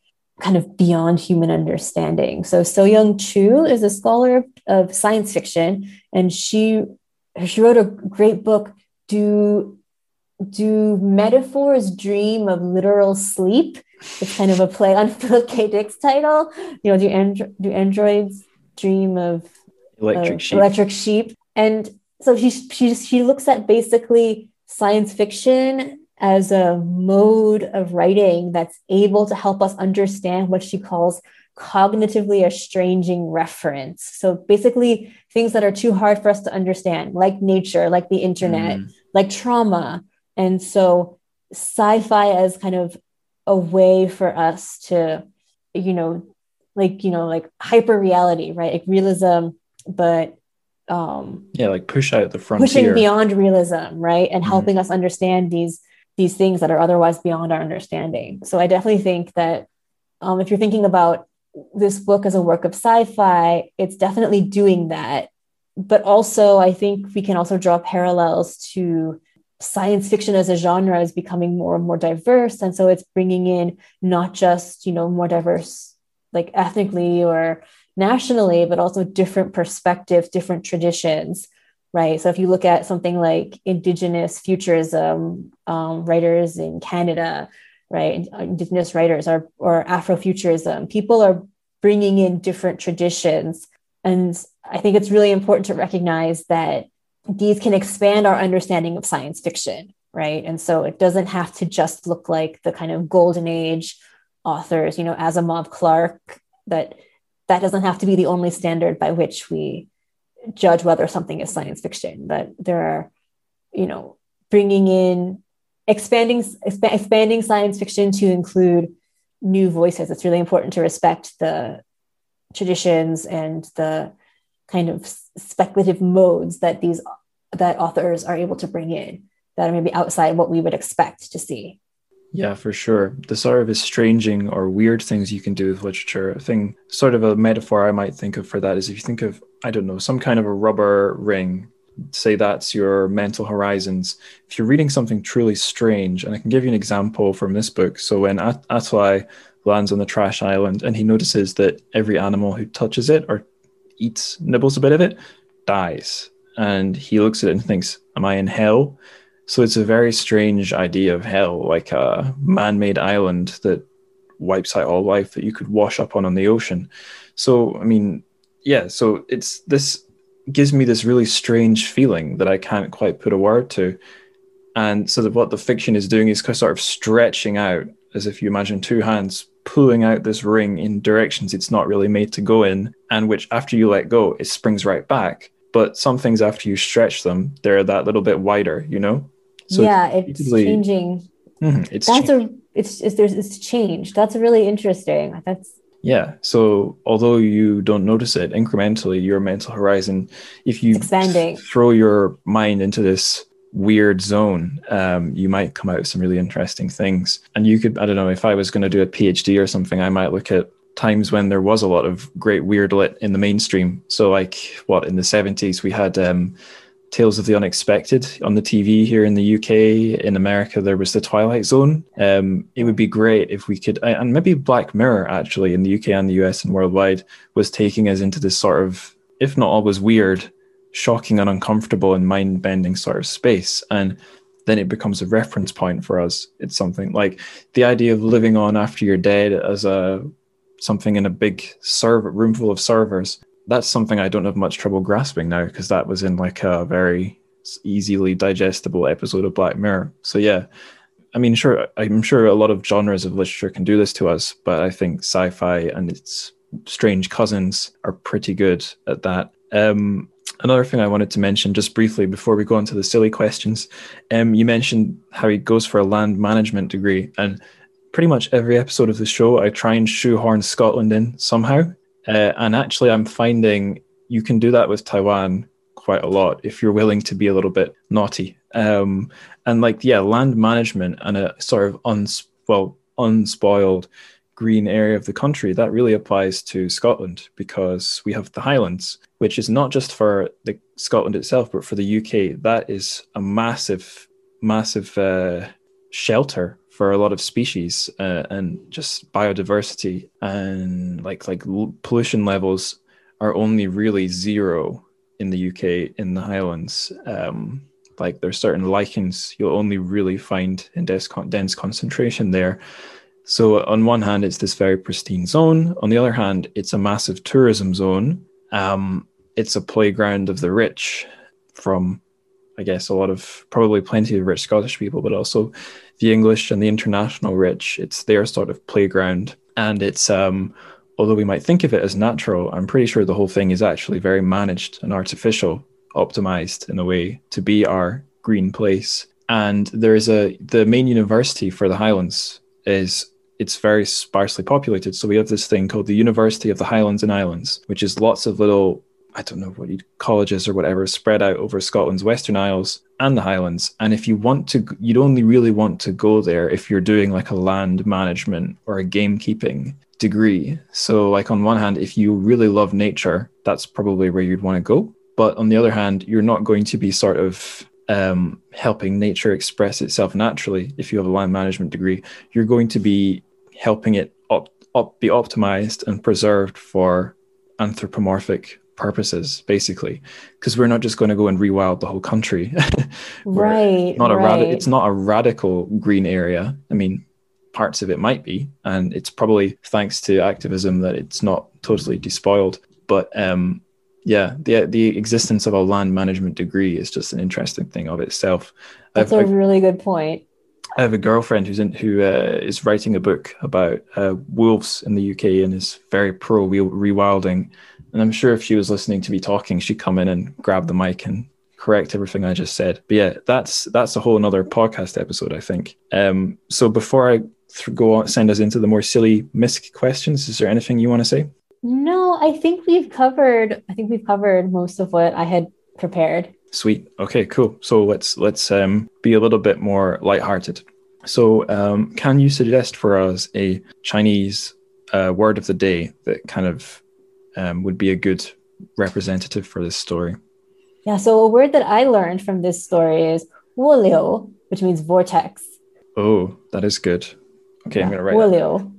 kind of beyond human understanding. So Seo-Young Chu is a scholar of, of science fiction, and she she wrote a great book. Do do metaphors dream of literal sleep? It's kind of a play on Philip K. Dick's title. You know, do andro- do androids dream of
electric sheep?
Electric sheep, and so she she she looks at basically science fiction as a mode of writing that's able to help us understand what she calls cognitively estranging referents. So basically, things that are too hard for us to understand, like nature, like the internet, mm. like trauma. And so, sci fi as kind of a way for us to, you know, like, you know, like hyper reality, right? Like realism, but um
yeah like push out the frontier
pushing beyond realism right and mm. helping us understand these these things that are otherwise beyond our understanding. So i definitely think that um, if you're thinking about this book as a work of sci-fi it's definitely doing that. But also i think we can also draw parallels to science fiction as a genre is becoming more and more diverse. And so it's bringing in not just you know more diverse like ethnically or nationally but also different perspectives different traditions right so if you look at something like indigenous futurism um, writers in canada right? Indigenous writers or, or Afrofuturism. People are bringing in different traditions. And I think it's really important to recognize that these can expand our understanding of science fiction, right? And so it doesn't have to just look like the kind of golden age authors, you know, Asimov Clarke, that that doesn't have to be the only standard by which we judge whether something is science fiction. But there are, you know, bringing in expanding exp- expanding science fiction to include new voices it's really important to respect the traditions and the kind of speculative modes that these that authors are able to bring in that are maybe outside what we would expect to see
yeah, for sure. The sort of estranging or weird things you can do with literature. A thing, sort of a metaphor I might think of for that is if you think of, I don't know, some kind of a rubber ring say that's your mental horizons. If you're reading something truly strange, and I can give you an example from this book. So when At- lands on the trash island and he notices that every animal who touches it or eats, nibbles a bit of it, dies. And he looks at it and thinks, Am I in hell? So it's a very strange idea of hell, like a man made island that wipes out all life that you could wash up on on the ocean. So, I mean, yeah, so it's this gives me this really strange feeling that I can't quite put a word to. And so that what the fiction is doing is sort of stretching out, as if you imagine two hands pulling out this ring in directions it's not really made to go in, and which after you let go, it springs right back. But some things after you stretch them, they're that little bit wider, you know?
So yeah, it's, it's changing.
Mm-hmm, it's
that's changed. a it's, it's there's it's changed. That's really interesting. That's
yeah. So although you don't notice it incrementally, your mental horizon, if you
expanding.
throw your mind into this weird zone, um, you might come out with some really interesting things. And you could, I don't know, if I was going to do a PhD or something, I might look at times when there was a lot of great weird lit in the mainstream. So like what in the 70s we had um, Tales of the Unexpected on the TV here in the UK. In America, there was the Twilight Zone. Um, it would be great if we could, and maybe Black Mirror actually in the UK and the US and worldwide was taking us into this sort of, if not always weird, shocking and uncomfortable and mind bending sort of space. And then it becomes a reference point for us. It's something like the idea of living on after you're dead as a something in a big server room full of servers that's something I don't have much trouble grasping now because that was in like a very easily digestible episode of Black Mirror. So yeah, I mean, sure, I'm sure a lot of genres of literature can do this to us, but I think sci-fi and its strange cousins are pretty good at that. Um, another thing I wanted to mention just briefly before we go on to the silly questions, um, you mentioned how he goes for a land management degree, and pretty much every episode of the show, I try and shoehorn Scotland in somehow. Uh, and actually, I'm finding you can do that with Taiwan quite a lot if you're willing to be a little bit naughty. Um, and like, yeah, land management and a sort of uns- well, unspoiled green area of the country, that really applies to Scotland because we have the Highlands, which is not just for the Scotland itself, but for the UK. That is a massive, massive uh, shelter for a lot of species uh, and just biodiversity and like like pollution levels are only really zero in the UK in the Highlands. Um, like there's certain lichens you'll only really find in dense, dense concentration there. So on one hand, it's this very pristine zone. On the other hand, it's a massive tourism zone. Um, it's a playground of the rich from I guess, a lot of probably plenty of rich Scottish people, but also the English and the international rich. It's their sort of playground. And it's, um, although we might think of it as natural, I'm pretty sure the whole thing is actually very managed and artificial, optimized in a way to be our green place. And there is a, the main university for the Highlands is it's very sparsely populated. So we have this thing called the University of the Highlands and Islands, which is lots of little, I don't know what you colleges or whatever spread out over Scotland's Western Isles and the Highlands. And if you want to, you'd only really want to go there if you're doing like a land management or a gamekeeping degree. So, like on one hand, if you really love nature, that's probably where you'd want to go. But on the other hand, you're not going to be sort of um, helping nature express itself naturally. If you have a land management degree, you're going to be helping it op- op- be optimized and preserved for anthropomorphic purposes, basically, because we're not just going to go and rewild the whole country.
right.
Not a
right.
rad- It's not a radical green area. I mean, parts of it might be, and it's probably thanks to activism that it's not totally despoiled. But um, yeah, the the existence of a land management degree is just an interesting thing of itself.
That's
I've,
a really good point.
I have a girlfriend who's in who uh, is writing a book about uh, wolves in the UK and is very pro rewilding. And I'm sure if she was listening to me talking, she'd come in and grab the mic and correct everything I just said. But yeah, that's that's a whole another podcast episode, I think. Um, so before I th- go on, send us into the more silly misc questions, is there anything you want to say?
No, I think we've covered. I think we've covered most of what I had prepared.
Sweet. Okay, cool. So let's let's um, be a little bit more lighthearted. So, um, can you suggest for us a Chinese uh, word of the day that kind of um, would be a good representative for this story?
Yeah. So a word that I learned from this story is wuliu, which means vortex.
Oh, that is good. Okay,
yeah,
I'm gonna write.
Wuliu.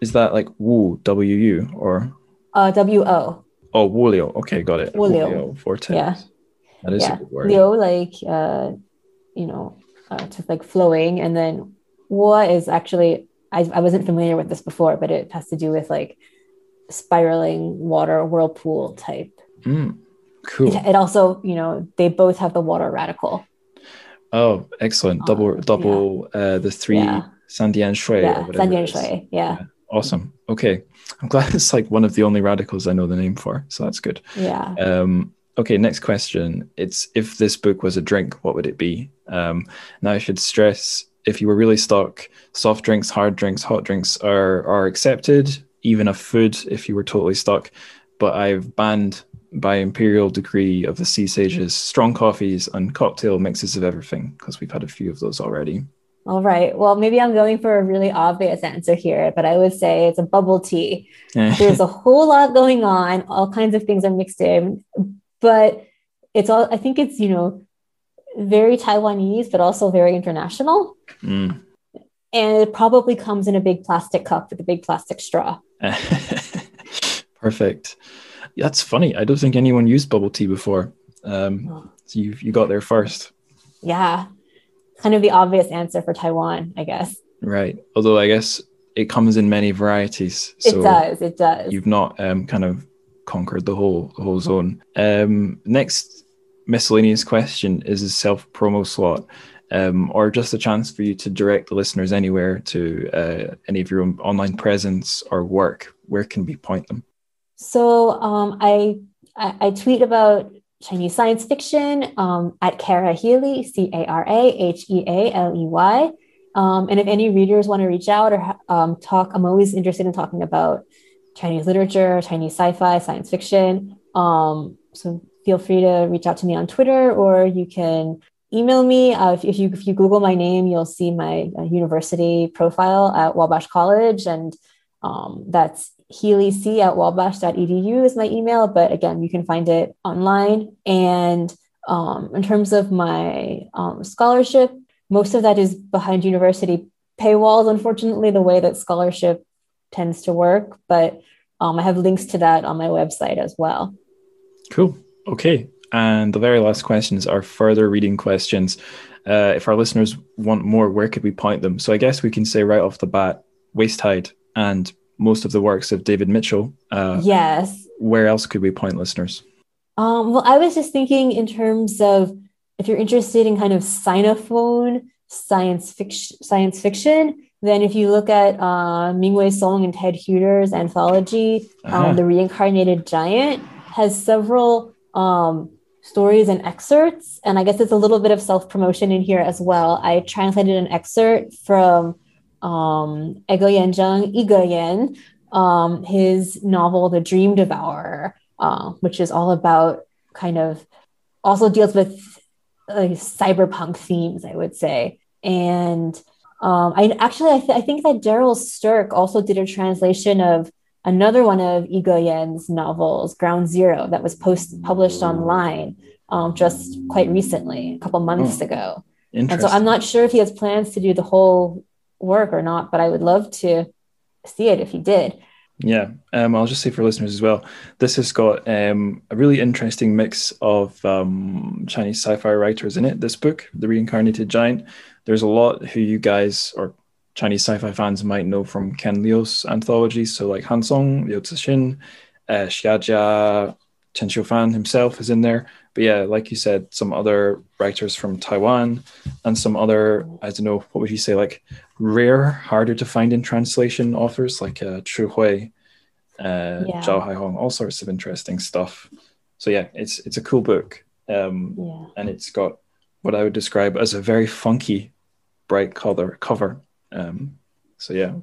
Is that like Wu W U or?
Uh, W O.
Oh, Wulio. Okay, got it.
Wulio.
Vortex.
Yeah.
That is
yeah.
a good word.
Liu, like, uh, you know, uh, just like flowing. And then Wu is actually, I, I wasn't familiar with this before, but it has to do with like spiraling water, whirlpool type.
Mm, cool.
It, it, also, you know, they both have the water radical.
Oh, excellent. Double, double, yeah. uh, the three
yeah.
Sandian Shui.
Yeah, Sandian Shui. Yeah.
yeah. Awesome. Okay. I'm glad it's like one of the only radicals I know the name for. So that's good.
Yeah.
Um, okay. Next question. It's if this book was a drink, what would it be? Um, now I should stress if you were really stuck, soft drinks, hard drinks, hot drinks are, are accepted, even a food if you were totally stuck. But I've banned by imperial decree of the sea sages strong coffees and cocktail mixes of everything because we've had a few of those already.
All right. Well, maybe I'm going for a really obvious answer here, but I would say it's a bubble tea. There's a whole lot going on, all kinds of things are mixed in, but it's all, I think it's, you know, very Taiwanese, but also very international.
Mm.
And it probably comes in a big plastic cup with a big plastic straw.
Perfect. That's funny. I don't think anyone used bubble tea before. Um. So you you got there first.
Yeah, kind of the obvious answer for Taiwan, I guess.
Right. Although I guess it comes in many varieties.
So it does. It does.
You've not um, kind of conquered the whole the whole zone. Um, next miscellaneous question is a self promo slot. Um, or just a chance for you to direct the listeners anywhere to uh, any of your own online presence or work. Where can we point them?
So um, I, I, tweet about Chinese science fiction um, at Cara Healey, C A R A H E A L E Y. Um, and if any readers want to reach out or um, talk, I'm always interested in talking about Chinese literature, Chinese sci-fi, science fiction. Um, so feel free to reach out to me on Twitter, or you can email me. Uh, if, if, you if you Google my name, you'll see my uh, university profile at Wabash College, and um, that's healyc at wabash.edu is my email. But again, you can find it online. And um, in terms of my um, scholarship, most of that is behind university paywalls, unfortunately, the way that scholarship tends to work. But um, I have links to that on my website as well.
Cool. Okay. And the very last questions are further reading questions. Uh, if our listeners want more, where could we point them? So I guess we can say right off the bat, Waste Tide and most of the works of David Mitchell. Uh,
yes.
Where else could we point listeners?
Um, well, I was just thinking in terms of if you're interested in kind of sinophone science fiction, science fiction, then if you look at uh, Ming-Wei Song and Ted Huters' anthology, um, uh-huh. um, The Reincarnated Giant has several um, stories and excerpts. And I guess it's a little bit of self-promotion in here as well. I translated an excerpt from um, Egoyan Zheng, Egoyan, um, his novel, The Dream Devourer, uh, which is all about kind of also deals with uh, cyberpunk themes, I would say. And um, I actually I, th- I think that Darryl Sterk also did a translation of another one of Egoyan's novels, Ground Zero, that was post published online um, just quite recently, a couple months oh, ago. And so I'm not sure if he has plans to do the whole work or not, but I would love to see it if he did.
Yeah, um, I'll just say for listeners as well, this has got um, a really interesting mix of um, Chinese sci-fi writers in it. This book, The Reincarnated Giant, there's a lot who you guys or Chinese sci-fi fans might know from Ken Liu's anthologies. So like Han Song, Liu Cixin, uh, Xiajia, Chen Qiufan himself is in there. But yeah, like you said, some other writers from Taiwan and some other, I don't know, what would you say, like rare, harder to find in translation authors like uh, Chi Hui, uh, yeah. Zhao Haihong, all sorts of interesting stuff. So yeah, it's it's a cool book. Um, yeah. And it's got what I would describe as a very funky, bright color cover. Um, so yeah,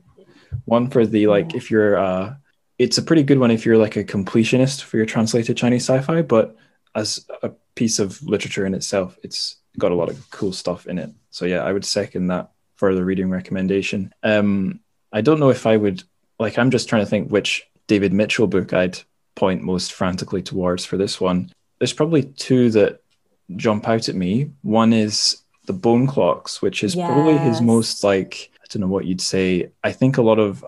one for the like if you're uh, it's a pretty good one if you're like a completionist for your translated Chinese sci-fi, but as a piece of literature in itself, it's got a lot of cool stuff in it. So yeah, I would second that further reading recommendation. Um, I don't know if I would like. I'm just trying to think which David Mitchell book I'd point most frantically towards for this one. There's probably two that jump out at me. One is the Bone Clocks, which is yes. probably his most like don't know what you'd say. I think a lot of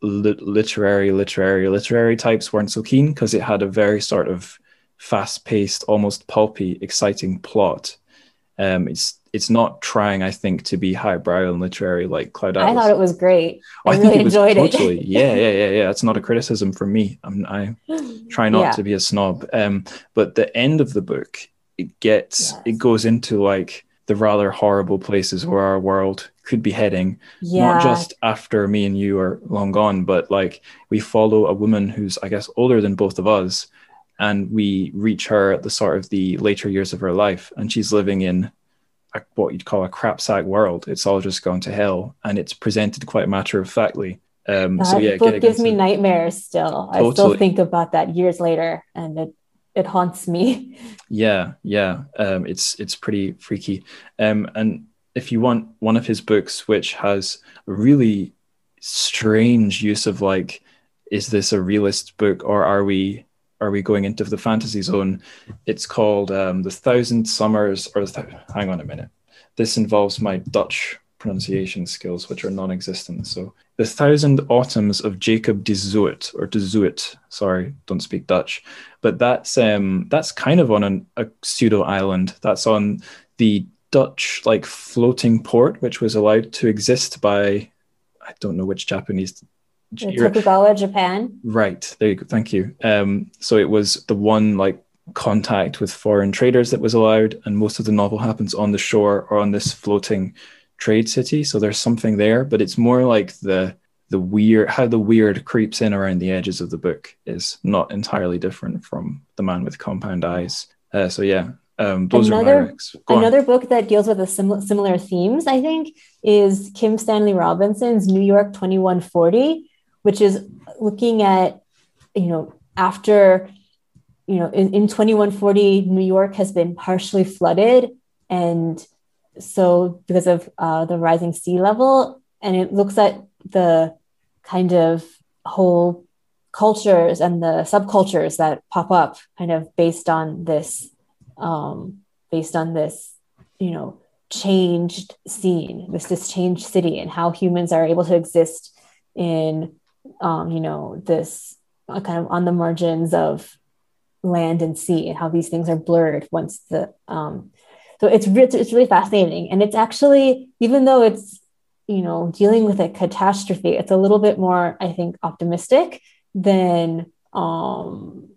li- literary, literary, literary types weren't so keen because it had a very sort of fast-paced, almost pulpy, exciting plot. Um, it's it's not trying, I think, to be highbrow and literary like Cloud
Atlas. I thought it was great. I, I really enjoyed
it. Totally, yeah, yeah, yeah, yeah. It's not a criticism from me. I'm, I try not yeah. to be a snob. Um, but the end of the book it gets yes. it goes into like the rather horrible places where our world could be heading yeah. not just after me and you are long gone but like we follow a woman who's i guess older than both of us and we reach her at the sort of the later years of her life and she's living in a, what you'd call a crap sack world it's all just gone to hell and it's presented quite matter of factly um
that so yeah book gives me nightmares still totally. i still think about that years later and it it haunts me.
Yeah, yeah. Um, it's it's pretty freaky. Um, and if you want one of his books, which has a really strange use of like, is this a realist book or are we are we going into the fantasy zone? It's called um, the Thousand Summers. Or th- hang on a minute. This involves my Dutch pronunciation skills, which are non-existent. So the Thousand Autumns of Jacob de Zoet, or de Zoet. Sorry, don't speak Dutch, but that's um that's kind of on an, a pseudo island. That's on the Dutch like floating port, which was allowed to exist by I don't know which Japanese.
Tokugawa, Japan.
Right there you go. Thank you. Um, so it was the one like contact with foreign traders that was allowed, and most of the novel happens on the shore or on this floating trade city. So there's something there, but it's more like the the weird how the weird creeps in around the edges of the book is not entirely different from the man with compound eyes. Uh, so yeah, um, those another, are my
Another on. book that deals with a sim- similar themes, I think, is Kim Stanley Robinson's New York 2140, which is looking at, you know, after, you know, in, in 2140, New York has been partially flooded and so because of uh, the rising sea level and it looks at the kind of whole cultures and the subcultures that pop up kind of based on this um, based on this you know changed scene this this changed city and how humans are able to exist in um, you know this uh, kind of on the margins of land and sea and how these things are blurred once the um, so it's it's really fascinating, and it's actually even though it's you know dealing with a catastrophe, it's a little bit more I think optimistic than um,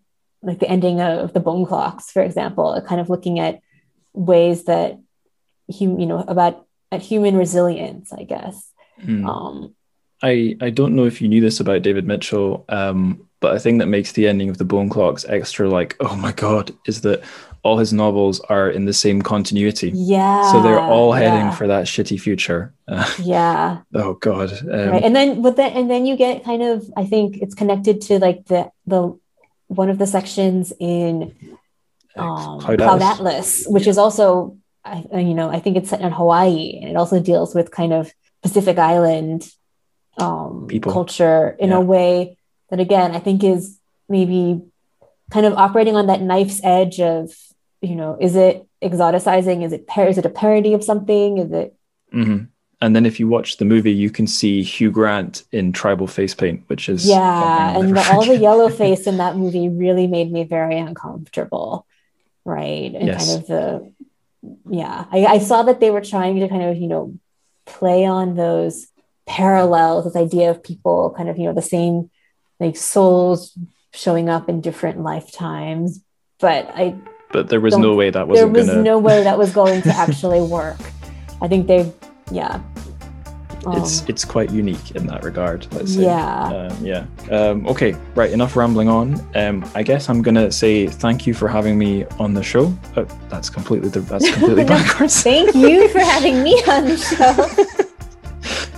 like the ending of the Bone Clocks, for example, kind of looking at ways that hum, you know about at human resilience, I guess.
Mm. Um, I I don't know if you knew this about David Mitchell, um, but a thing that makes the ending of the Bone Clocks extra like oh my god is that all his novels are in the same continuity.
Yeah.
So they're all heading yeah. for that shitty future.
Yeah.
Oh God.
Um, right. And then, but then, and then you get kind of, I think it's connected to like the the one of the sections in um, Cloud, Cloud Atlas. Atlas. which is also, I, you know, I think it's set in Hawaii, and it also deals with kind of Pacific Island um, People. culture in yeah. a way that, again, I think is maybe kind of operating on that knife's edge of you know, is it exoticizing? Is it par- is it a parody of something? Is it?
Mm-hmm. And then if you watch the movie, you can see Hugh Grant in tribal face paint, which is
yeah, and the, all the yellow face in that movie really made me very uncomfortable, right? And yes. kind of the yeah, I, I saw that they were trying to kind of you know play on those parallels, this idea of people kind of you know the same like souls showing up in different lifetimes, but I
but there was no way that was
there was
gonna...
no way that was going to actually work i think they yeah
um, it's it's quite unique in that regard let's say.
Yeah.
Um, yeah. Um, okay right enough rambling on. Um, i guess i'm gonna say thank you for having me on the show. Uh, that's completely that's completely backwards.
thank you for having me on the show.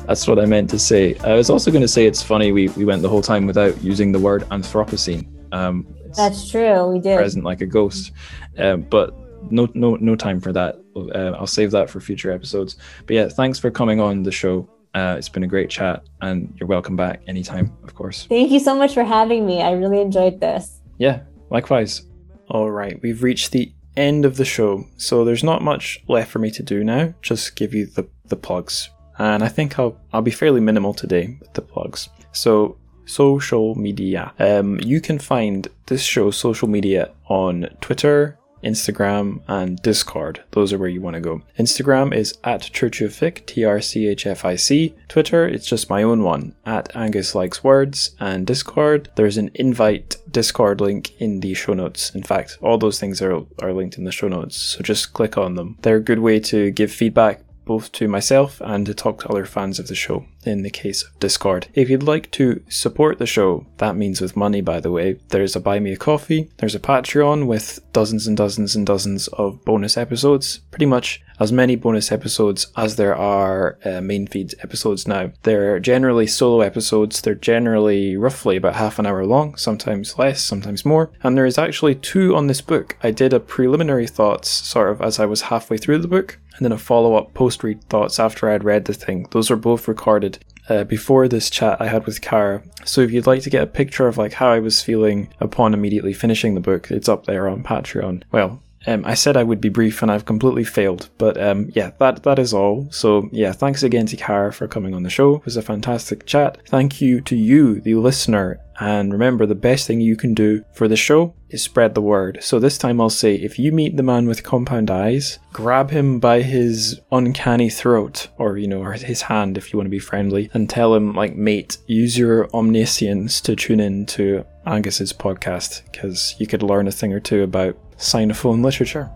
That's what i meant to say. I was also going to say it's funny we, we went the whole time without using the word anthropocene. Um,
that's true we did.
present like a ghost. Um, but no, no, no time for that. Uh, I'll save that for future episodes. But yeah, thanks for coming on the show. Uh, it's been a great chat, and you're welcome back anytime, of course.
Thank you so much for having me. I really enjoyed this.
Yeah, likewise. All right, we've reached the end of the show, so there's not much left for me to do now. Just give you the, the plugs, and I think I'll I'll be fairly minimal today with the plugs. So social media. Um, you can find this show's social media on Twitter, Instagram, and Discord. Those are where you want to go. Instagram is at TrChFic, T R C H F I C. Twitter, it's just my own one, at Angus Likes Words. And Discord, there's an invite Discord link in the show notes. In fact, all those things are, are linked in the show notes, so just click on them. They're a good way to give feedback both to myself and to talk to other fans of the show in the case of Discord. If you'd like to support the show, that means with money, by the way, there's a Buy Me a Coffee, there's a Patreon with dozens and dozens and dozens of bonus episodes, pretty much as many bonus episodes as there are uh, main feed episodes now. They're generally solo episodes, they're generally roughly about half an hour long, sometimes less, sometimes more, and there is actually two on this book. I did a preliminary thoughts sort of as I was halfway through the book and then a follow up post read thoughts after I had read the thing. Those are both recorded uh, before this chat I had with Cara. So if you'd like to get a picture of like how I was feeling upon immediately finishing the book, it's up there on Patreon. Well, um, I said I would be brief and I've completely failed, but um, yeah, that that is all. So yeah, thanks again to Cara for coming on the show. It was a fantastic chat. Thank you to you, the listener, and remember the best thing you can do for the show is spread the word. So this time I'll say if you meet the man with compound eyes, grab him by his uncanny throat, or you know, his hand if you want to be friendly, and tell him like, mate, use your omniscience to tune in to Angus's podcast because you could learn a thing or two about Sinophone literature.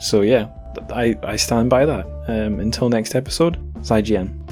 So yeah, I, I stand by that. Um, until next episode, it's.